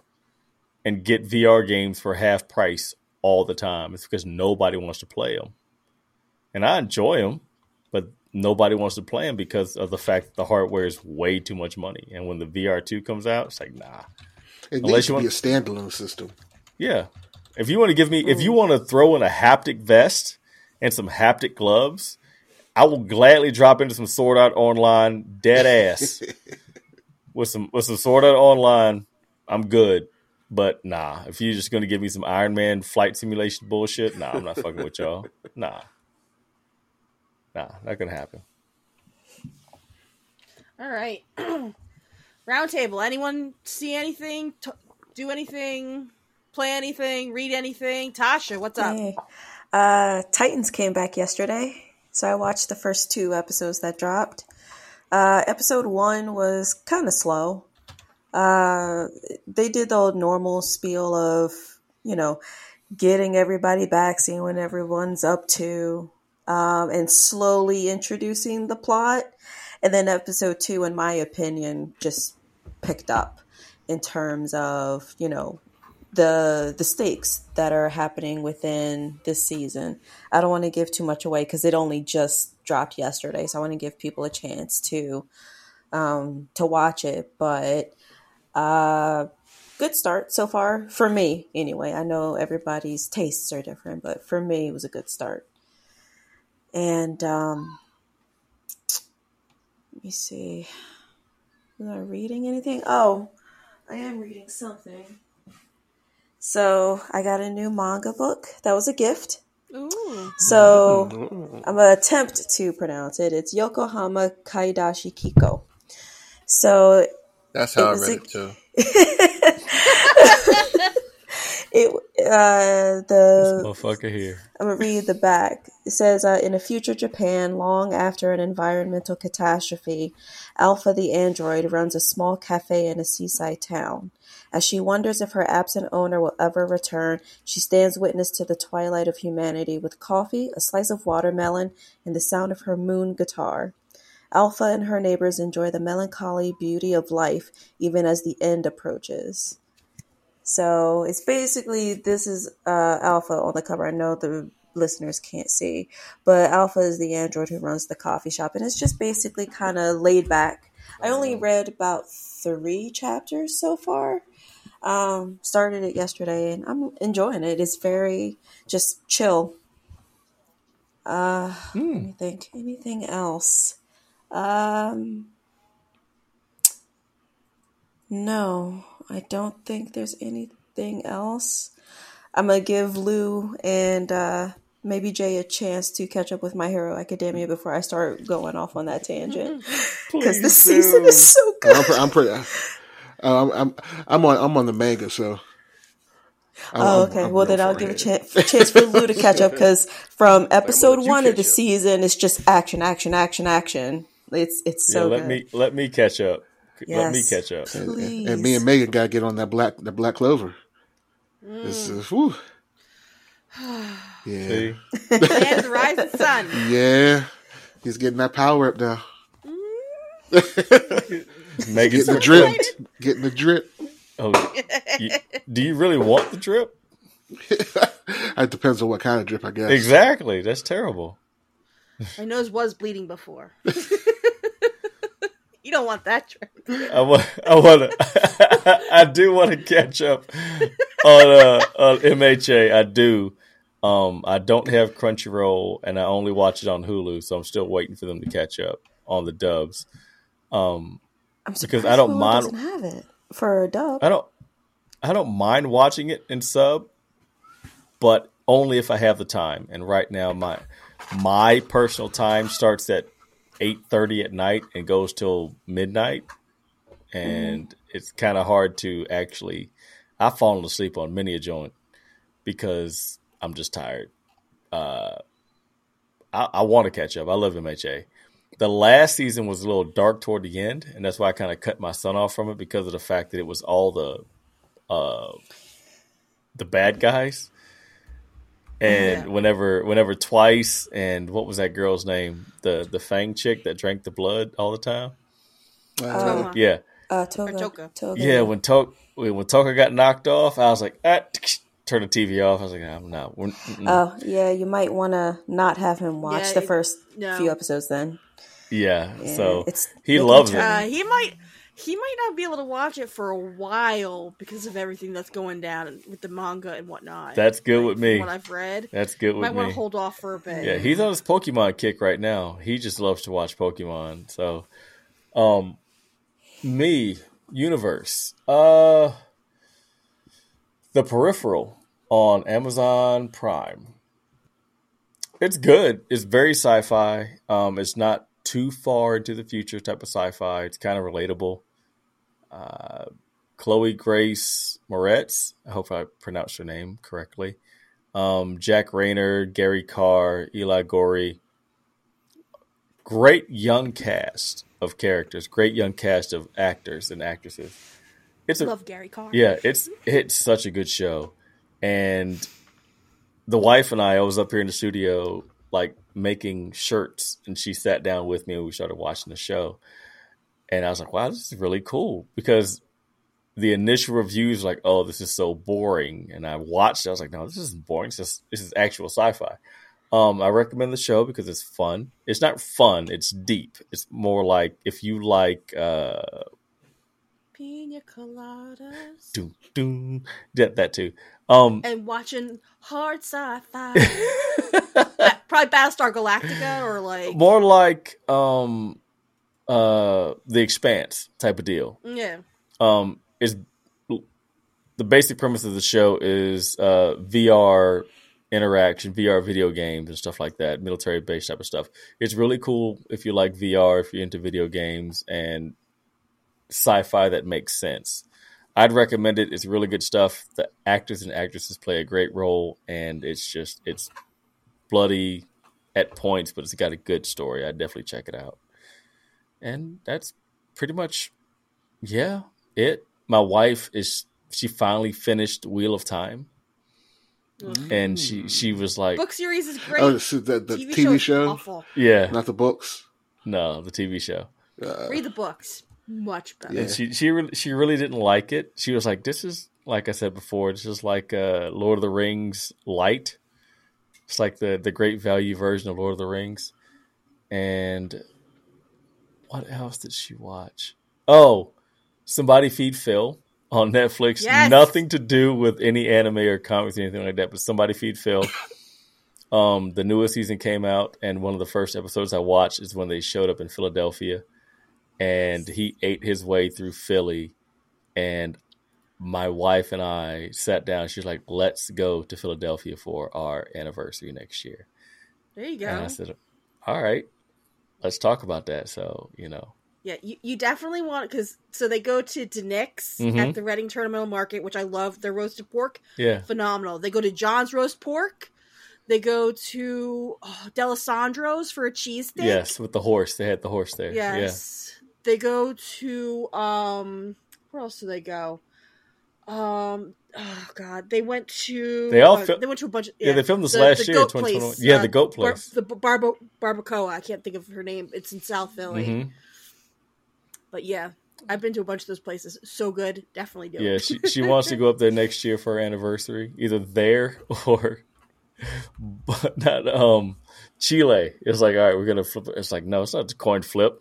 and get VR games for half price all the time. It's because nobody wants to play them. and I enjoy them, but nobody wants to play them because of the fact that the hardware is way too much money. And when the VR two comes out, it's like nah. It Unless needs you to be a standalone system. Yeah. If you want to give me, if you want to throw in a haptic vest and some haptic gloves, I will gladly drop into some Sword Art Online dead ass with some with some Sword Art Online. I'm good, but nah. If you're just gonna give me some Iron Man flight simulation bullshit, nah, I'm not fucking with y'all. Nah, nah, not gonna happen. All right. Roundtable. Anyone see anything? T- do anything? Play anything? Read anything? Tasha, what's up? Hey. Uh, Titans came back yesterday, so I watched the first two episodes that dropped. Uh, episode one was kind of slow. Uh, they did the old normal spiel of, you know, getting everybody back, seeing what everyone's up to, um, and slowly introducing the plot. And then episode two, in my opinion, just picked up in terms of, you know, the the stakes that are happening within this season. I don't want to give too much away because it only just dropped yesterday, so I want to give people a chance to um, to watch it. But uh, good start so far for me, anyway. I know everybody's tastes are different, but for me, it was a good start. And um, let me see. Am I reading anything? Oh, I am reading something. So I got a new manga book. That was a gift. Ooh. So I'm gonna attempt to pronounce it. It's Yokohama Kaidashi Kiko. So That's how It I read a- it too. it uh the Motherfucker here. I'm gonna read the back. It says, uh, "In a future Japan, long after an environmental catastrophe, Alpha the android runs a small cafe in a seaside town. As she wonders if her absent owner will ever return, she stands witness to the twilight of humanity with coffee, a slice of watermelon, and the sound of her moon guitar." Alpha and her neighbors enjoy the melancholy beauty of life even as the end approaches. So it's basically this is uh, Alpha on the cover. I know the listeners can't see, but Alpha is the android who runs the coffee shop, and it's just basically kind of laid back. I only read about three chapters so far. Um, started it yesterday, and I'm enjoying it. It's very just chill. Uh, let me think. Anything else? Um, no, I don't think there's anything else. I'm gonna give Lou and uh, maybe Jay a chance to catch up with My Hero Academia before I start going off on that tangent because the season is so good. I'm, pre- I'm pretty. Uh, I'm, I'm I'm on I'm on the manga, so. I'm- Oh, I'm- okay. I'm well, then I'll give a ahead. chance, chance for Lou to catch up because from episode let you one of the up. season, it's just action, action, action, action. It's it's Yeah, so let good. me let me catch up. Let me catch up. Please. And me and Megan gotta get on that black the black clover. This is whew. Yeah, See? Land of the rising sun. yeah. He's getting that power up now. Megan's Getting the drip. Getting the drip. Oh, you- do you really want the drip? It depends on what kind of drip, I guess. Exactly. That's terrible. My nose was bleeding before. you don't want that trick. I want. I want to. I do want to catch up on uh, on MHA. I do. Um, I don't have Crunchyroll, and I only watch it on Hulu, so I'm still waiting for them to catch up on the dubs. Um, I'm because I don't mind- Doesn't have it for a dub. I don't. I don't mind watching it in sub, but only if I have the time. And right now, my my personal time starts at eight thirty at night and goes till midnight, and it's kind of hard to actually. I've fallen asleep on many a joint because I'm just tired. Uh, I, I want to catch up. I love MHA. The last season was a little dark toward the end, and that's why I kind of cut my son off from it because of the fact that it was all the uh, the bad guys. And Yeah. whenever, whenever twice, and what was that girl's name? The the Fang chick that drank the blood all the time. Uh, Yeah, Uh, Toga. Toga. Toga. yeah. When Tok when Toka got knocked off, I was like, ah, turn the TV off. I was like, I'm not. We're. Oh yeah, you might want to not have him watch Yeah, the it- first no. few episodes. Then yeah, Yeah, so it's he making loves a it. Uh, he might he might not be able to watch it for a while because of everything that's going down with the manga and whatnot. That's good Like, with from me. What I've read, That's good With me. might with want to hold off for a bit. Yeah, he's on his Pokemon kick right now. He just loves to watch Pokemon. So, um, me universe, uh, the Peripheral on Amazon Prime. It's good. It's very sci-fi. Um, it's not too far into the future type of sci-fi. It's kind of relatable. Uh, Chloe Grace Moretz. I hope I pronounced her name correctly um, Jack Reynor, Gary Carr, Eli Goree. Great young cast of characters. Great young cast of actors and actresses. It's a Love Gary Carr. yeah, it's it's such a good show, and the wife and I, I was up here in the studio like making shirts, and she sat down with me and we started watching the show, and I was like, wow, this is really cool because the initial reviews like, oh, this is so boring, and I watched, it, I was like, no, this isn't boring. It's just this is actual sci-fi. Um, I recommend the show because it's fun. It's not fun; it's deep. It's more like if you like uh, Pina coladas doom, doom, that that too. Um, and watching hard sci-fi. Probably Battlestar Galactica or like more like um, uh, the Expanse type of deal. yeah. Um, is the basic premise of the show is uh, VR interaction, VR video games and stuff like that, military based type of stuff. It's really cool if you like VR, if you're into video games and sci-fi that makes sense. I'd recommend it. It's really good stuff. The actors and actresses play a great role, and it's just it's bloody at points, but it's got a good story. I'd definitely check it out. And that's pretty much yeah, it. My wife is she finally finished Wheel of Time, and she she was like, Book series is great. Oh, so the, the TV, TV, show, is show, awful. yeah, not the books. no, the TV show. Uh, Read the books. Much better. Yeah. She she really she really didn't like it. She was like, "This is like I said before. This is like uh, Lord of the Rings light. It's like the the great value version of Lord of the Rings." And what else did she watch? Oh, somebody feed Phil on Netflix. Yes. Nothing to do with any anime or comics or anything like that. But somebody feed Phil. Um, the newest season came out, and one of the first episodes I watched is when they showed up in Philadelphia and he ate his way through Philly. And my wife and I sat down. She's like, "Let's go to Philadelphia for our anniversary next year." There you go. And I said, "All right, let's talk about that." So you know, Yeah, you, you definitely want because so they go to DiNic's Mhm. at the Reading Terminal Market, which I love. Their roasted pork, yeah, phenomenal. They go to John's roast pork. They go to oh, Dalessandro's for a cheesesteak. yes, with the horse, they had the horse there. Yes. They go to um where else do they go? Um oh god, they went to They all uh, fil- they went to a bunch of Yeah, they filmed this last year, goat 2021. place, Yeah, uh, the goat bar- place. the barba barbacoa. I can't think of her name. It's in South yeah, Philly. Mhm. But yeah, I've been to a bunch of those places. So good. Definitely do yeah. it. She she wants to go up there next year for her anniversary, either there or, but not um Chile. It's like, all right, we're gonna flip. it. It's like, no, it's not a coin flip.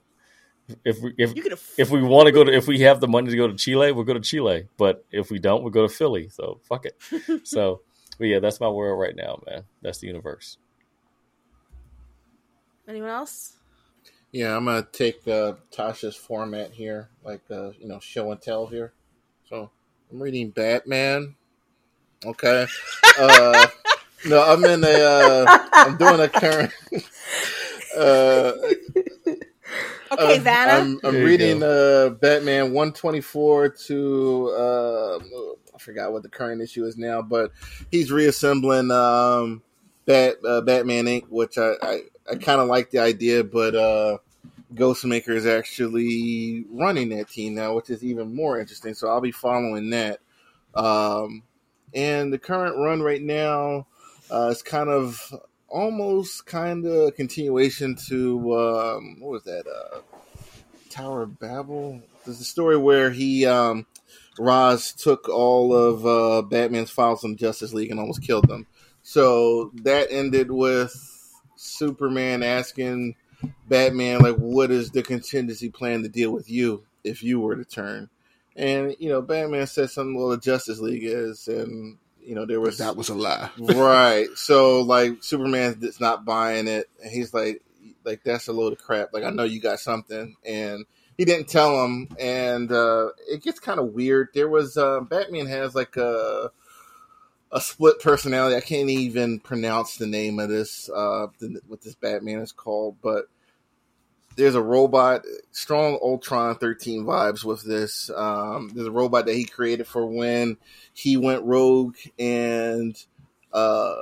If we if you could if we want to go to if we have the money to go to Chile, we'll go to Chile. But if we don't, we'll go to Philly. So fuck it. so, but yeah, that's my world right now, man. That's the universe. anyone else? Yeah, I'm gonna take uh, Tasha's format here, like uh, you know, show and tell here. So I'm reading Batman. Okay. Uh, no, I'm in a. Uh, I'm doing a current. Okay, uh, Vanna. I'm, I'm There you reading uh, Batman 124 to uh, I forgot what the current issue is now, but he's reassembling um, Bat uh, Batman Inc., which I I, I kind of like the idea, but uh, Ghostmaker is actually running that team now, which is even more interesting. So I'll be following that. Um, and the current run right now uh, is kind of almost kind of continuation to um, what was that? Uh, Tower of Babel. There's a story where he um, Ra's took all of uh, Batman's files from Justice League and almost killed them. So that ended with Superman asking Batman, like, what is the contingency plan to deal with you if you were to turn? And, you know, Batman said something, well, the Justice League is, and, you know, there was. That was a lie. right. So, like, Superman Superman's not buying it. And he's like, like, that's a load of crap. Like, I know you got something. And he didn't tell him. And uh, it gets kind of weird. There was, uh, Batman has, like, a a split personality. I can't even pronounce the name of this, uh, what this Batman is called, but there's a robot, strong Ultron 13 vibes with this. Um, there's a robot that he created for when he went rogue, and uh,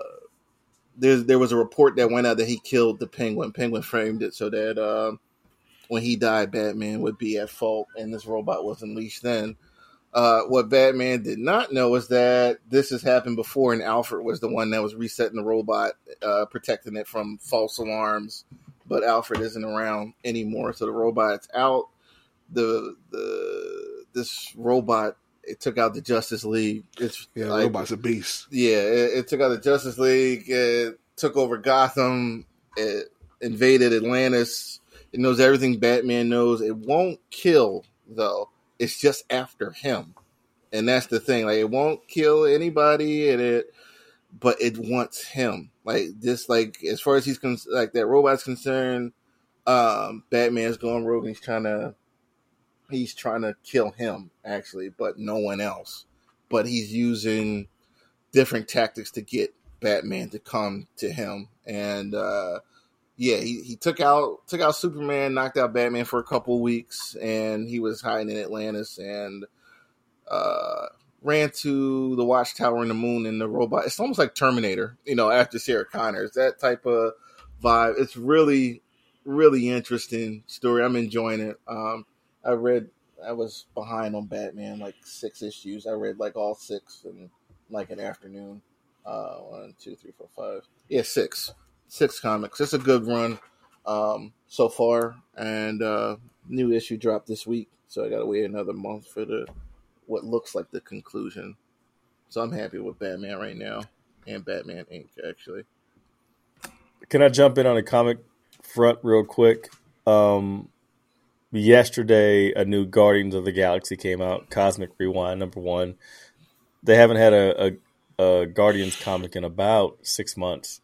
there there was a report that went out that he killed the Penguin. Penguin framed it so that uh, when he died, Batman would be at fault, and this robot was unleashed then. Uh, what Batman did not know is that this has happened before, and Alfred was the one that was resetting the robot, uh, protecting it from false alarms. But Alfred isn't around anymore, so the robot's out. The the this robot it took out the Justice League. It's Yeah, like- robot's a beast. yeah, it, it took out the Justice League. It took over Gotham. It invaded Atlantis. It knows everything Batman knows. It won't kill though. It's just after him, and that's the thing. Like it won't kill anybody, and it, but it wants him. Like this, like as far as he's con- like that robot's concerned, um, Batman's going rogue. And he's trying to, he's trying to kill him actually, but no one else. But he's using different tactics to get Batman to come to him. And uh yeah, he, he took out took out Superman, knocked out Batman for a couple weeks, and he was hiding in Atlantis and uh ran to the watchtower in the moon and the robot. It's almost like Terminator, you know, after Sarah Connor. It's that type of vibe. It's really, really interesting story. I'm enjoying it. Um I read I was behind on Batman like six issues. I read like all six in like an afternoon. Uh, one, two, three, four, five. Yeah, six, six comics. It's a good run um, so far, and uh, new issue dropped this week. So I got to wait another month for the what looks like the conclusion. So I'm happy with Batman right now and Batman Inc. Actually, Can I jump in on a comic front real quick? Um, yesterday, a new Guardians of the Galaxy came out, Cosmic Rewind number one. They haven't had a, a, a Guardians comic in about six months,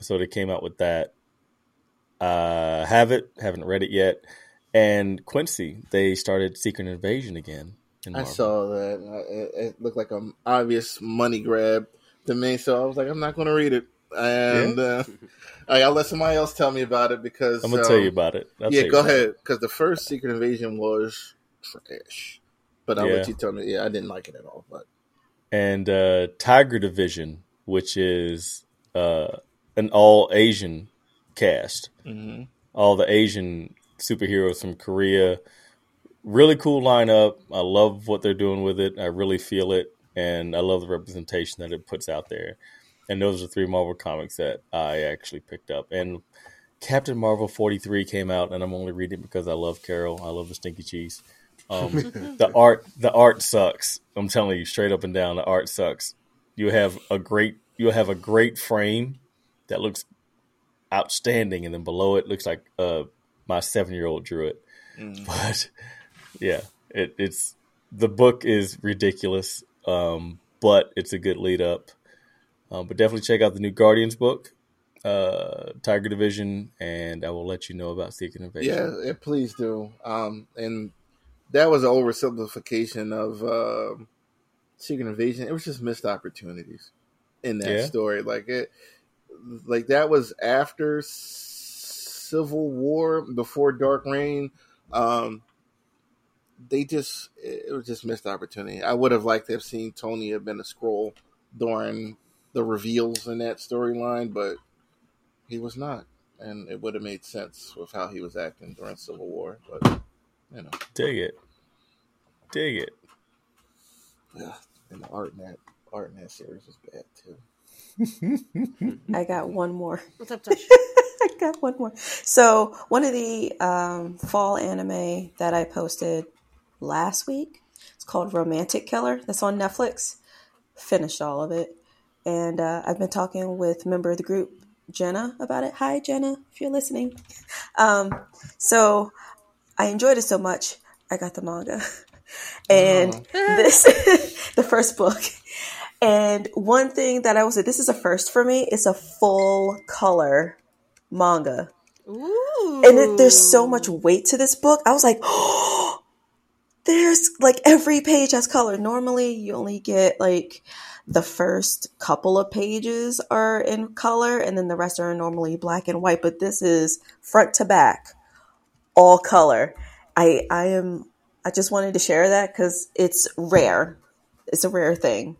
so they came out with that. Uh, have it, haven't read it yet. And Quincy, they started Secret Invasion again. In I saw that. It, it looked like an obvious money grab to me, so I was like, I'm not going to read it. And uh, I- I'll let somebody else tell me about it because I'm gonna um, tell you about it. I'll yeah, go ahead. Because the first Secret Invasion was trash, but I'll Yeah. let you tell me. Yeah, I didn't like it at all. But and uh, Tiger Division, which is uh, an all Asian cast, mm-hmm. all the Asian superheroes from Korea. Really cool lineup. I love what they're doing with it. I really feel it, and I love the representation that it puts out there. And those are three Marvel comics that I actually picked up. And Captain Marvel 43 came out, and I'm only reading it because I love Carol. I love the stinky cheese. Um, the art, the art sucks. I'm telling you, straight up and down, the art sucks. You have a great, you have a great frame that looks outstanding, and then below it looks like uh, my seven year old drew it. But yeah, it, it's the book is ridiculous, um, but it's a good lead up. Um, but definitely check out the new Guardians book, uh, Tiger Division, and I will let you know about Secret Invasion. yeah, please do. Um, and that was an oversimplification of um Secret Invasion. It was just missed opportunities in that Yeah. story. Like it, like that was after Civil War, before Dark Reign. Um, they just it was just missed opportunity. I would have liked to have seen Tony have been a scroll during the reveals in that storyline, but he was not, and it would have made sense with how he was acting during Civil War. But you know, Dig it. Dig it. yeah, and the art in that art in that series was bad too. I got one more. What's up, Tosh? I got one more. So one of the um, fall anime that I posted last week. It's called Romantic Killer. That's on Netflix. Finished all of it, and uh, I've been talking with a member of the group, Jenna, about it. Hi, Jenna, if you're listening. Um, so I enjoyed it so much, I got the manga, and this the first book. And one thing that I will say, this is a first for me. It's a full color manga Ooh. and it, there's so much weight to this book. I was like, oh, there's like every page has color. Normally, you only get like the first couple of pages are in color, and then the rest are normally black and white. But this is front to back, all color. I I am. I just wanted to share that because it's rare. It's a rare thing.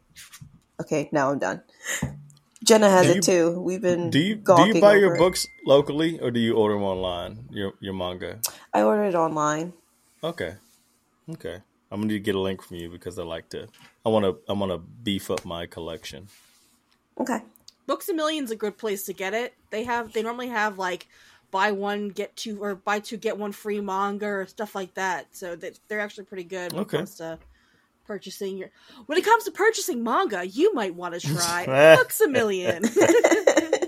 Okay, now I'm done. Jenna has it too. We've been Do you do you buy your it. books locally or do you order them online? Your your manga. I ordered it online. Okay, okay. I'm gonna need to get a link from you because I like to. I want to. I want to beef up my collection. Okay. Books a Million's a good place to get it. They have they normally have like buy one get two or buy two get one free manga or stuff like that. So that they're actually pretty good when Okay. it comes to purchasing your when it comes to purchasing manga, you might want to try Books a Million.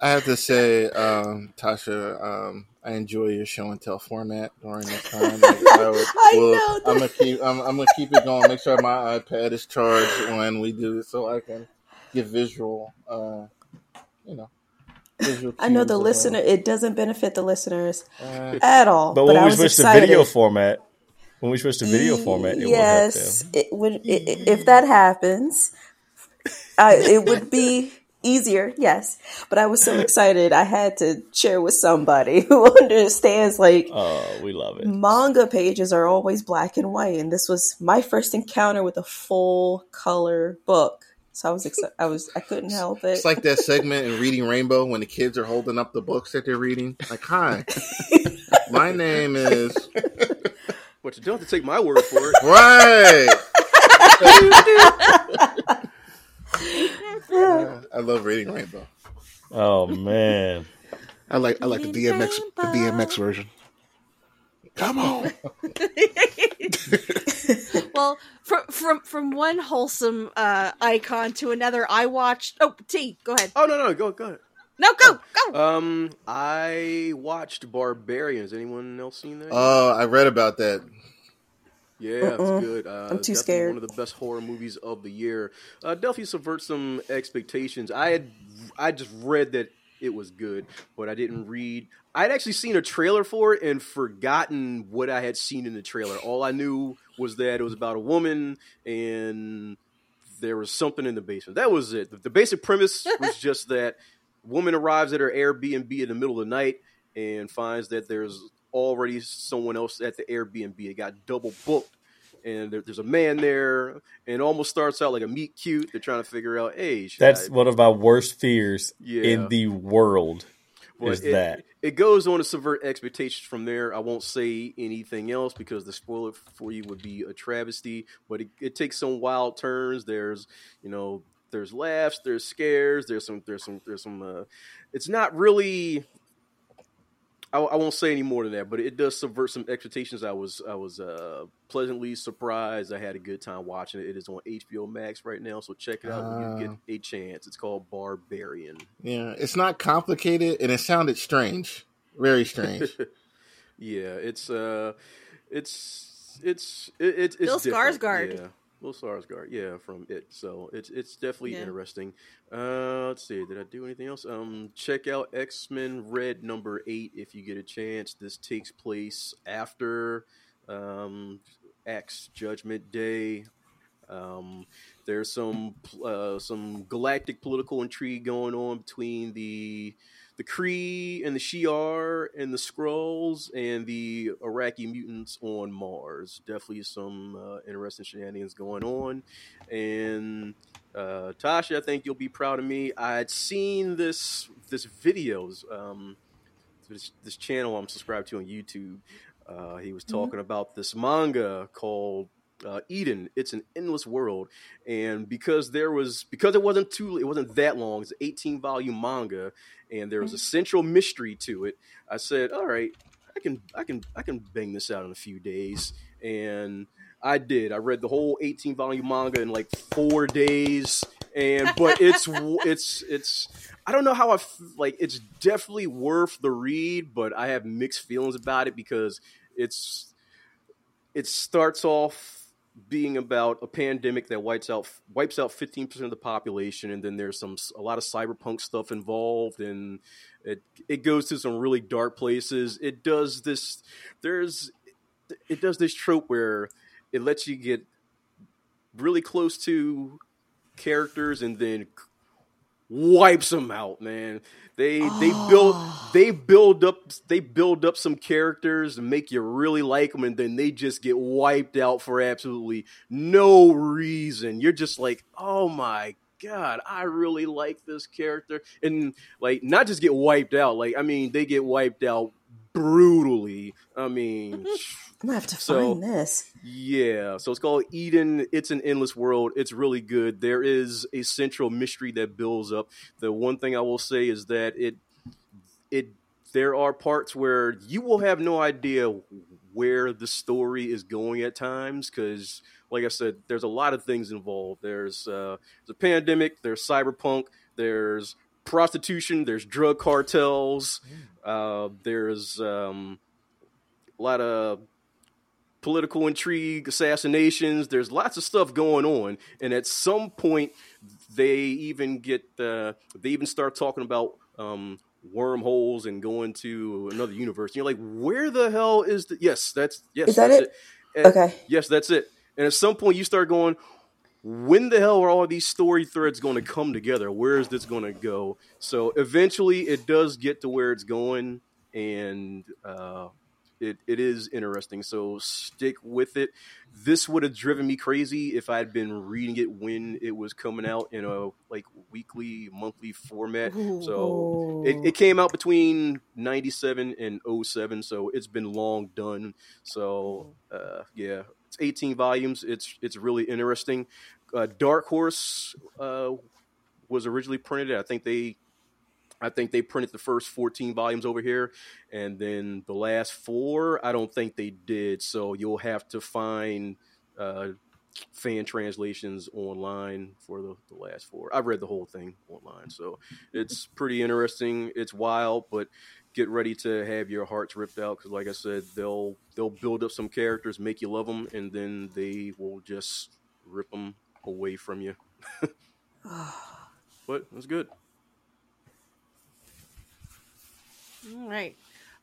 I have to say, um, Tasha, um, I enjoy your show and tell format during this time. Like, I, would- I will- know that. I'm gonna keep. I'm, I'm gonna keep it going. Make sure my iPad is charged when we do it, so I can get visual. Uh, you know, visual. I know the of, listener. It doesn't benefit the listeners uh, at all. But But, when I we was switch to excited. video format, when we switch to video format, it yes, will help them. it would. i- i- If that happens, I, it would be easier. Yes, but I was so excited. I had to share with somebody who understands. Like Oh, we love it. manga pages are always black and white, and this was my first encounter with a full color book. So I was excited. I was. I couldn't help it. It's like that segment in Reading Rainbow when the kids are holding up the books that they're reading. Like, hi, my name is But you don't have to take my word for it. right. Yeah, I love Reading Rainbow. Oh man. I like I like the DMX the DMX version. Come on. well, from from from one wholesome uh, icon to another, I watched. Oh, T, go ahead. Oh no, no, go, go ahead. No, go, go. Um, I watched Barbarians. Anyone else seen that? Oh, I read about that. Yeah, Uh-uh. it's good. Uh, I'm too scared. One of the best horror movies of the year. Uh, definitely subvert some expectations. I had, I just read that it was good, but I didn't read. I'd actually seen a trailer for it and forgotten what I had seen in the trailer. All I knew was that it was about a woman and there was something in the basement. That was it. The, the basic premise was just that woman arrives at her Airbnb in the middle of the night and finds that there's already someone else at the Airbnb. It got double booked. And there, there's a man there, and it almost starts out like a meet cute. They're trying to figure out, hey, That's I- one of my worst fears Yeah. in the world. But is it, that. it goes on to subvert expectations from there. I won't say anything else because the spoiler for you would be a travesty. But it, it takes some wild turns. There's you know there's laughs, there's scares, there's some there's some there's some. Uh, it's not really. I, I won't say any more than that, but it does subvert some expectations. I was I was uh, pleasantly surprised. I had a good time watching it. It is on HBO Max right now, so check it out when you get Ah. a chance. It's called Barbarian. Yeah, it's not complicated, and it sounded strange, very strange. yeah, it's uh, it's it's it, it's Bill. Skarsgård. Yeah, Bill Skarsgård. Yeah, from it. So it's it's definitely Yeah. interesting. Uh, let's see. Did I do anything else? Um, check out X Men Red number eight if you get a chance. This takes place after um X Judgment Day. Um, there's some uh, some galactic political intrigue going on between the the Kree and the Shi'ar and the Skrulls and the Arakki mutants on Mars. Definitely some uh, interesting shenanigans going on. And uh, Tasha, I think you'll be proud of me. I'd seen this this videos um, this this channel I'm subscribed to on YouTube. Uh, he was talking about this manga called uh, Eden. It's an endless world, and because there was because it wasn't too it wasn't that long. It's an 18 volume manga, and there was a mm-hmm. central mystery to it. I said, all right, I can I can I can bang this out in a few days, and I did. I read the whole 18 volume manga in like four days, and but it's it's it's. I don't know how I f- like. It's definitely worth the read, but I have mixed feelings about it because it's it starts off being about a pandemic that wipes out wipes out 15% of the population and then there's some a lot of cyberpunk stuff involved and it it goes to some really dark places. It does this there's it does this trope where it lets you get really close to characters and then wipes them out man they they build ah. they build up they build up some characters and make you really like them, and then they just get wiped out for absolutely no reason. You're just like, oh my god, I really like this character, and like not just get wiped out. Like I mean, they get wiped out brutally. I mean, I'm gonna have to So- find this. yeah, so it's called Eden. It's an endless world. It's really good. There is a central mystery that builds up. The one thing I will say is that it it there are parts where you will have no idea where the story is going at times because like I said, there's a lot of things involved. There's uh, there's a pandemic, there's cyberpunk, there's prostitution, there's drug cartels, uh, there's um, a lot of political intrigue, assassinations. There's lots of stuff going on, and at some point, they even get uh, they even start talking about um, wormholes and going to another universe. And you're like, where the hell is the? Yes, that's yes. Is that that's it? And- Okay. Yes, that's it. And at some point, you start going. When the hell are all these story threads going to come together? Where is this going to go? So eventually, it does get to where it's going, and uh, it, it is interesting. So stick with it. This would have driven me crazy if I had been reading it when it was coming out in a like weekly, monthly format. So it, it came out between 97 and 07 so it's been long done so uh, yeah it's 18 volumes. It's it's really interesting. Uh, dark horse uh, was originally printed. I think they I think they printed the first 14 volumes over here, and then the last four, I don't think they did. So you'll have to find uh, fan translations online for the, the last four. I've read the whole thing online, so it's pretty interesting. It's wild, but get ready to have your hearts ripped out because, like I said, they'll they'll build up some characters, make you love them, and then they will just rip them away from you. but it's good. All right.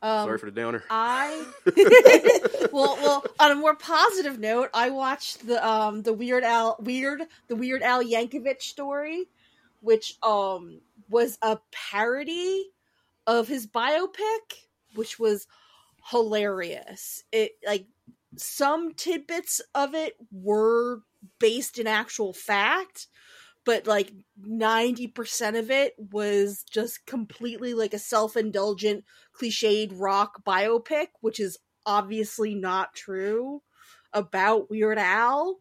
Um, Sorry for the downer. I well, well. On a more positive note, I watched the um the Weird Al Weird the Weird Al Yankovic story, which um was a parody of his biopic, which was hilarious. It like some tidbits of it were based in actual fact, but like 90% of it was just completely like a self-indulgent cliched rock biopic, which is obviously not true about Weird Al.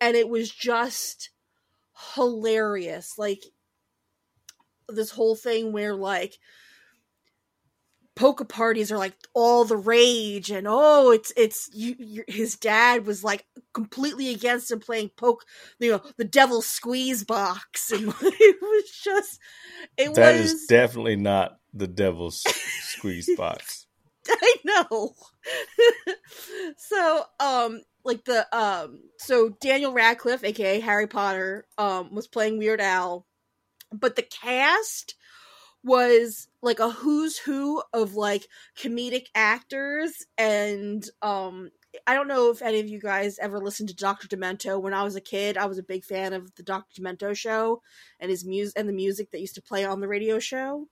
And it was just hilarious. Like this whole thing where like polka parties are like all the rage and oh it's it's you, you, his dad was like completely against him playing poke you know the devil's squeeze box and it was just it That was is definitely not the devil's squeeze box. I know. so, um, like the um, so Daniel Radcliffe, aka Harry Potter, um, was playing Weird Al, but the cast was like a who's who of like comedic actors and um I don't know if any of you guys ever listened to Dr. Demento. When I was a kid, I was a big fan of the Dr. Demento show and his music and the music that used to play on the radio show.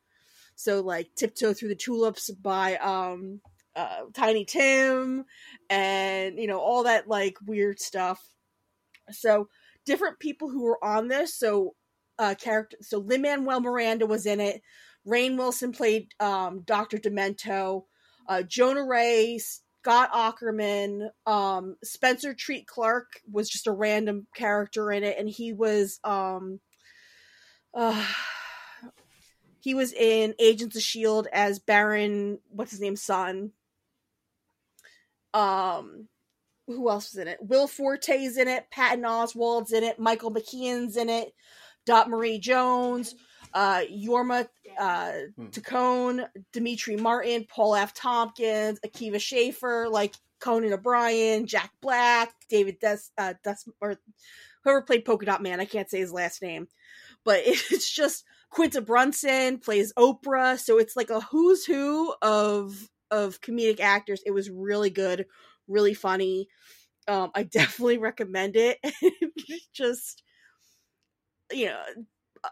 So like Tiptoe Through the Tulips by um uh, Tiny Tim and you know all that like weird stuff. So different people who were on this. So uh character so Lin Manuel Miranda was in it. Rainn Wilson played um Dr. Demento. Uh Jonah Ray, Scott Aukerman, um Spencer Treat Clark was just a random character in it and he was um uh he was in Agents of Shield as Baron what's his name son um who else was in it? Will Forte's in it. Patton Oswalt's in it. Michael McKean's in it. Dot Marie Jones. Uh, Jorma uh, Hmm. Taccone, Demetri Martin, Paul F. Tompkins, Akiva Schaffer, like Conan O'Brien, Jack Black, David Des, uh, Des or whoever played Polka Dot Man. I can't say his last name, but it's just Quinta Brunson plays Oprah, so it's like a who's who of of comedic actors. It was really good, really funny. Um, I definitely recommend it. just you know. uh,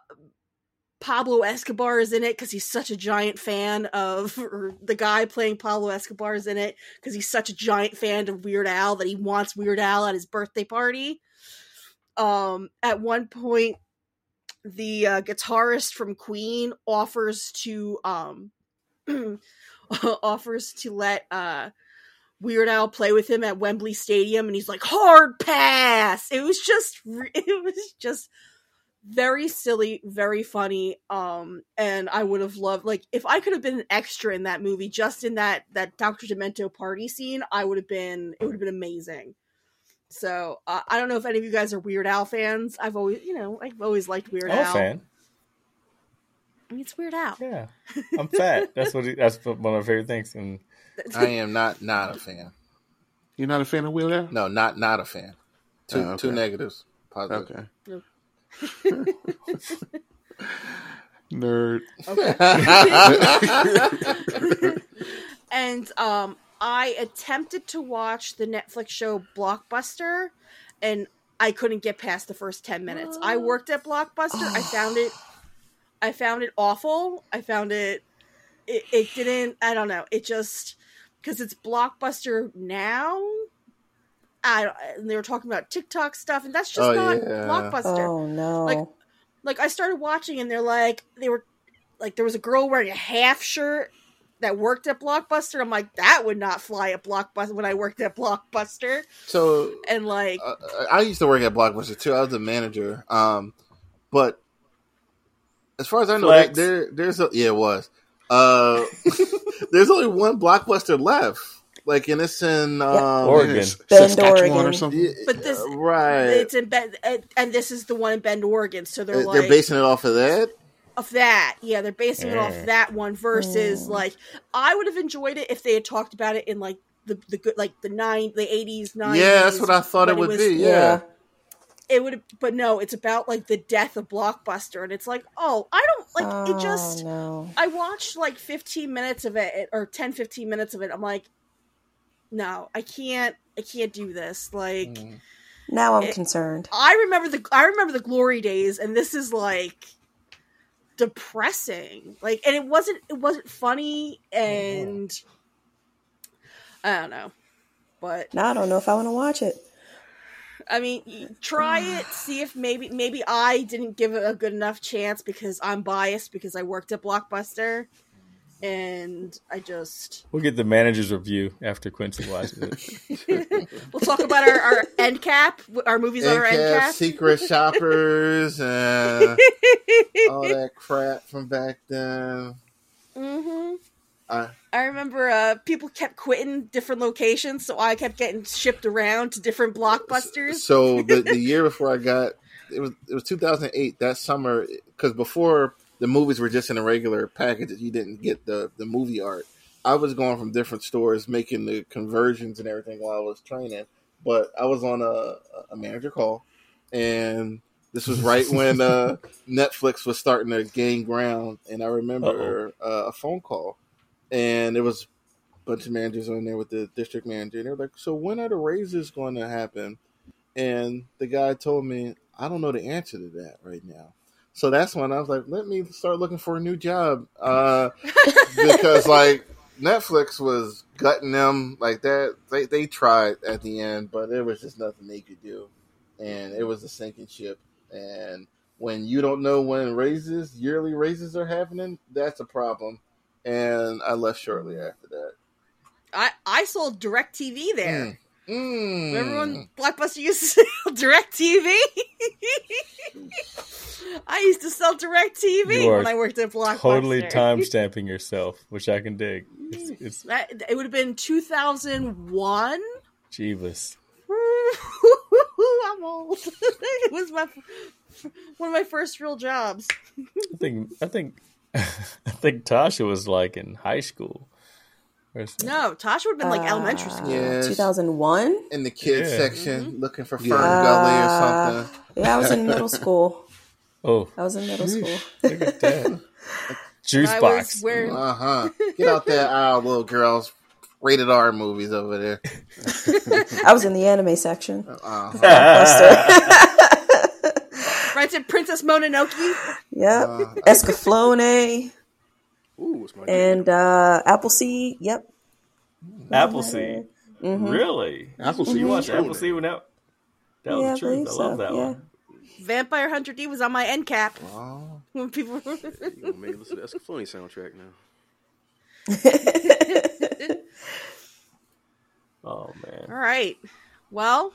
Pablo Escobar is in it because he's such a giant fan of, the guy playing Pablo Escobar is in it because he's such a giant fan of Weird Al that he wants Weird Al at his birthday party. Um, at one point, the uh, guitarist from Queen offers to um offers to let uh Weird Al play with him at Wembley Stadium, and he's like, "Hard pass." It was just, it was just very silly, very funny. Um, and I would have loved, like, if I could have been an extra in that movie, just in that that Doctor Demento party scene, I would have been. It would have been amazing. So uh, I don't know if any of you guys are Weird Al fans. I've always, you know, I've always liked Weird I'm Al. a fan. I mean, it's Weird Al. Yeah, I'm fat. That's what. He, that's one of my favorite things. And I am not not a fan. You're not a fan of Will Al? No, not not a fan. Two Oh, okay. two negatives. Positive. Okay. Nerd. and um I attempted to watch the Netflix show Blockbuster and I couldn't get past the first 10 minutes. I worked at Blockbuster. I found it I found it awful. I found it it, it didn't I don't know. It just cuz it's Blockbuster now. I and they were talking about TikTok stuff and that's just Oh, not yeah. Blockbuster Oh no. Like- like I started watching and they're like they were like there was a girl wearing a half shirt that worked at Blockbuster. I'm like that would not fly at Blockbuster when I worked at Blockbuster. So And like uh, I used to work at Blockbuster too. I was a manager. Um, but as far as I know, Flex. there there's a, yeah, it was. Uh, there's only one Blockbuster left. Like, and it's in um, Oregon. Yes. Bend, Oregon. or something. yeah, But this- right? it's in Bend and- and this is the one in Bend, Oregon. So they're like They're, basing it off of that. of that. Yeah, they're basing it off Yeah. that one versus Mm. like I would have enjoyed it if they had talked about it in like the the good like the nine the eighties, nineties. Yeah, that's what I thought it when would was- be. Yeah. yeah. it would but no it's about like the death of blockbuster and it's like oh i don't like oh, it just no. i watched like 15 minutes of it or 10 15 minutes of it i'm like no i can't i can't do this like Mm. Now I'm it- concerned. i remember the i remember the glory days and this is like depressing like and it wasn't it wasn't funny and i don't know but Now I don't know if I want to watch it. I mean, try it. See if maybe maybe I didn't give it a good enough chance because I'm biased because I worked at Blockbuster, and I just we'll get the manager's review after Quincy watches it. we'll talk about our, our end cap, our movies on our end Endcap, cap. secret shoppers, and all that crap from back then. hmm I, I remember uh, people kept quitting different locations, so I kept getting shipped around to different blockbusters. So the the year before I got it was it was 2008 that summer because before the movies were just in a regular package you didn't get the the movie art. I was going from different stores making the conversions and everything while I was training, but I was on a, a manager call, and this was right when uh, Netflix was starting to gain ground, and I remember uh, a phone call, and it was a bunch of managers on there with the district manager, and they were like, "So when are the raises going to happen?" And the guy told me, I don't know the answer to that right now. So that's when I was like, let me start looking for a new job. Uh, because like Netflix was gutting them like that. They, they tried at the end, but there was just nothing they could do. And it was a sinking ship. And when you don't know when raises, yearly raises are happening, that's a problem. And I left shortly after that. I I sold DirecTV there. Mm. Mm. Remember when Blockbuster used to sell DirecTV? I used to sell DirecTV when I worked at Blockbuster. totally time stamping yourself, which I can dig. It's, it's That, it would have been 2001. Jeebus. I'm old. it was my one of my first real jobs. I think I think I think Tasha was like in high school. Or something. No, Tasha would have been like elementary school. Yes. 2001. In the kids Yeah. section, looking for Fern Yeah. Gully or Uh, something. Yeah, I was in middle school. Oh, I was in middle school. look at that. Juice I box. wearing Uh huh. Get out there, aisle, little girls. Rated R movies over there. I was in the anime section. Uh-huh. Blockbuster. rented Princess Mononoke. yep. Uh, Escaflowne Ooh, and uh, Appleseed. Yep. Appleseed. Mhm. Really? Appleseed. You watched. Appleseed when that that was Yeah, I the truth. I believe love so, that yeah. one. Vampire Hunter D was on my end cap oh. when people. You gonna make me listen to the Escaflowne soundtrack now. Oh man. All right. Well,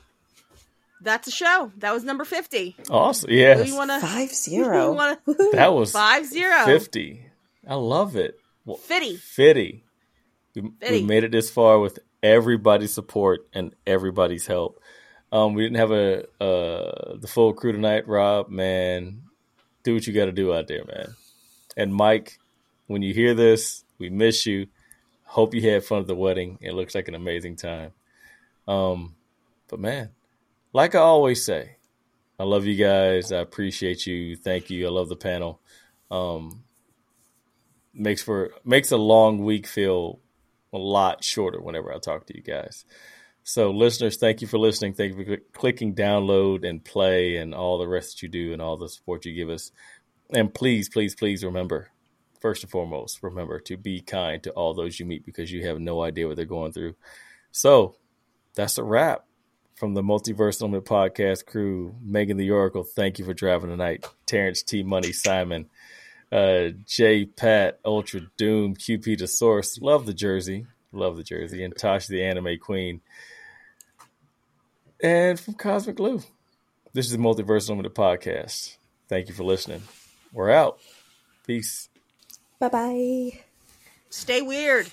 that's a show. That was number fifty. Awesome. Yeah. Yes. you want to? Five Who zero. That was five zero? 50. I love it. Well, Fifty. 50. We, we made it this far with everybody's support and everybody's help. Um, we didn't have a uh, the full crew tonight, Rob. Man, do what you got to do out there, man. And Mike, when you hear this, we miss you. Hope you had fun at the wedding. It looks like an amazing time. Um, but man, like I always say, I love you guys. I appreciate you. Thank you. I love the panel. Um, makes for makes a long week feel a lot shorter whenever I talk to you guys. So, listeners, thank you for listening. Thank you for cl- clicking download and play and all the rest that you do and all the support you give us. And please, please, please remember, first and foremost, remember to be kind to all those you meet because you have no idea what they're going through. So, that's a wrap from the Multiverse Unlimited podcast crew. Megan the Oracle, thank you for driving tonight. Terrence T. Money, Simon, uh, J. Pat, Ultra Doom, QP the Source. Love the jersey. Love the jersey. And Tosh the Anime Queen. And from Cosmic Glue. This is the Multiverse Unlimited podcast. Thank you for listening. We're out. Peace. Bye bye. Stay weird.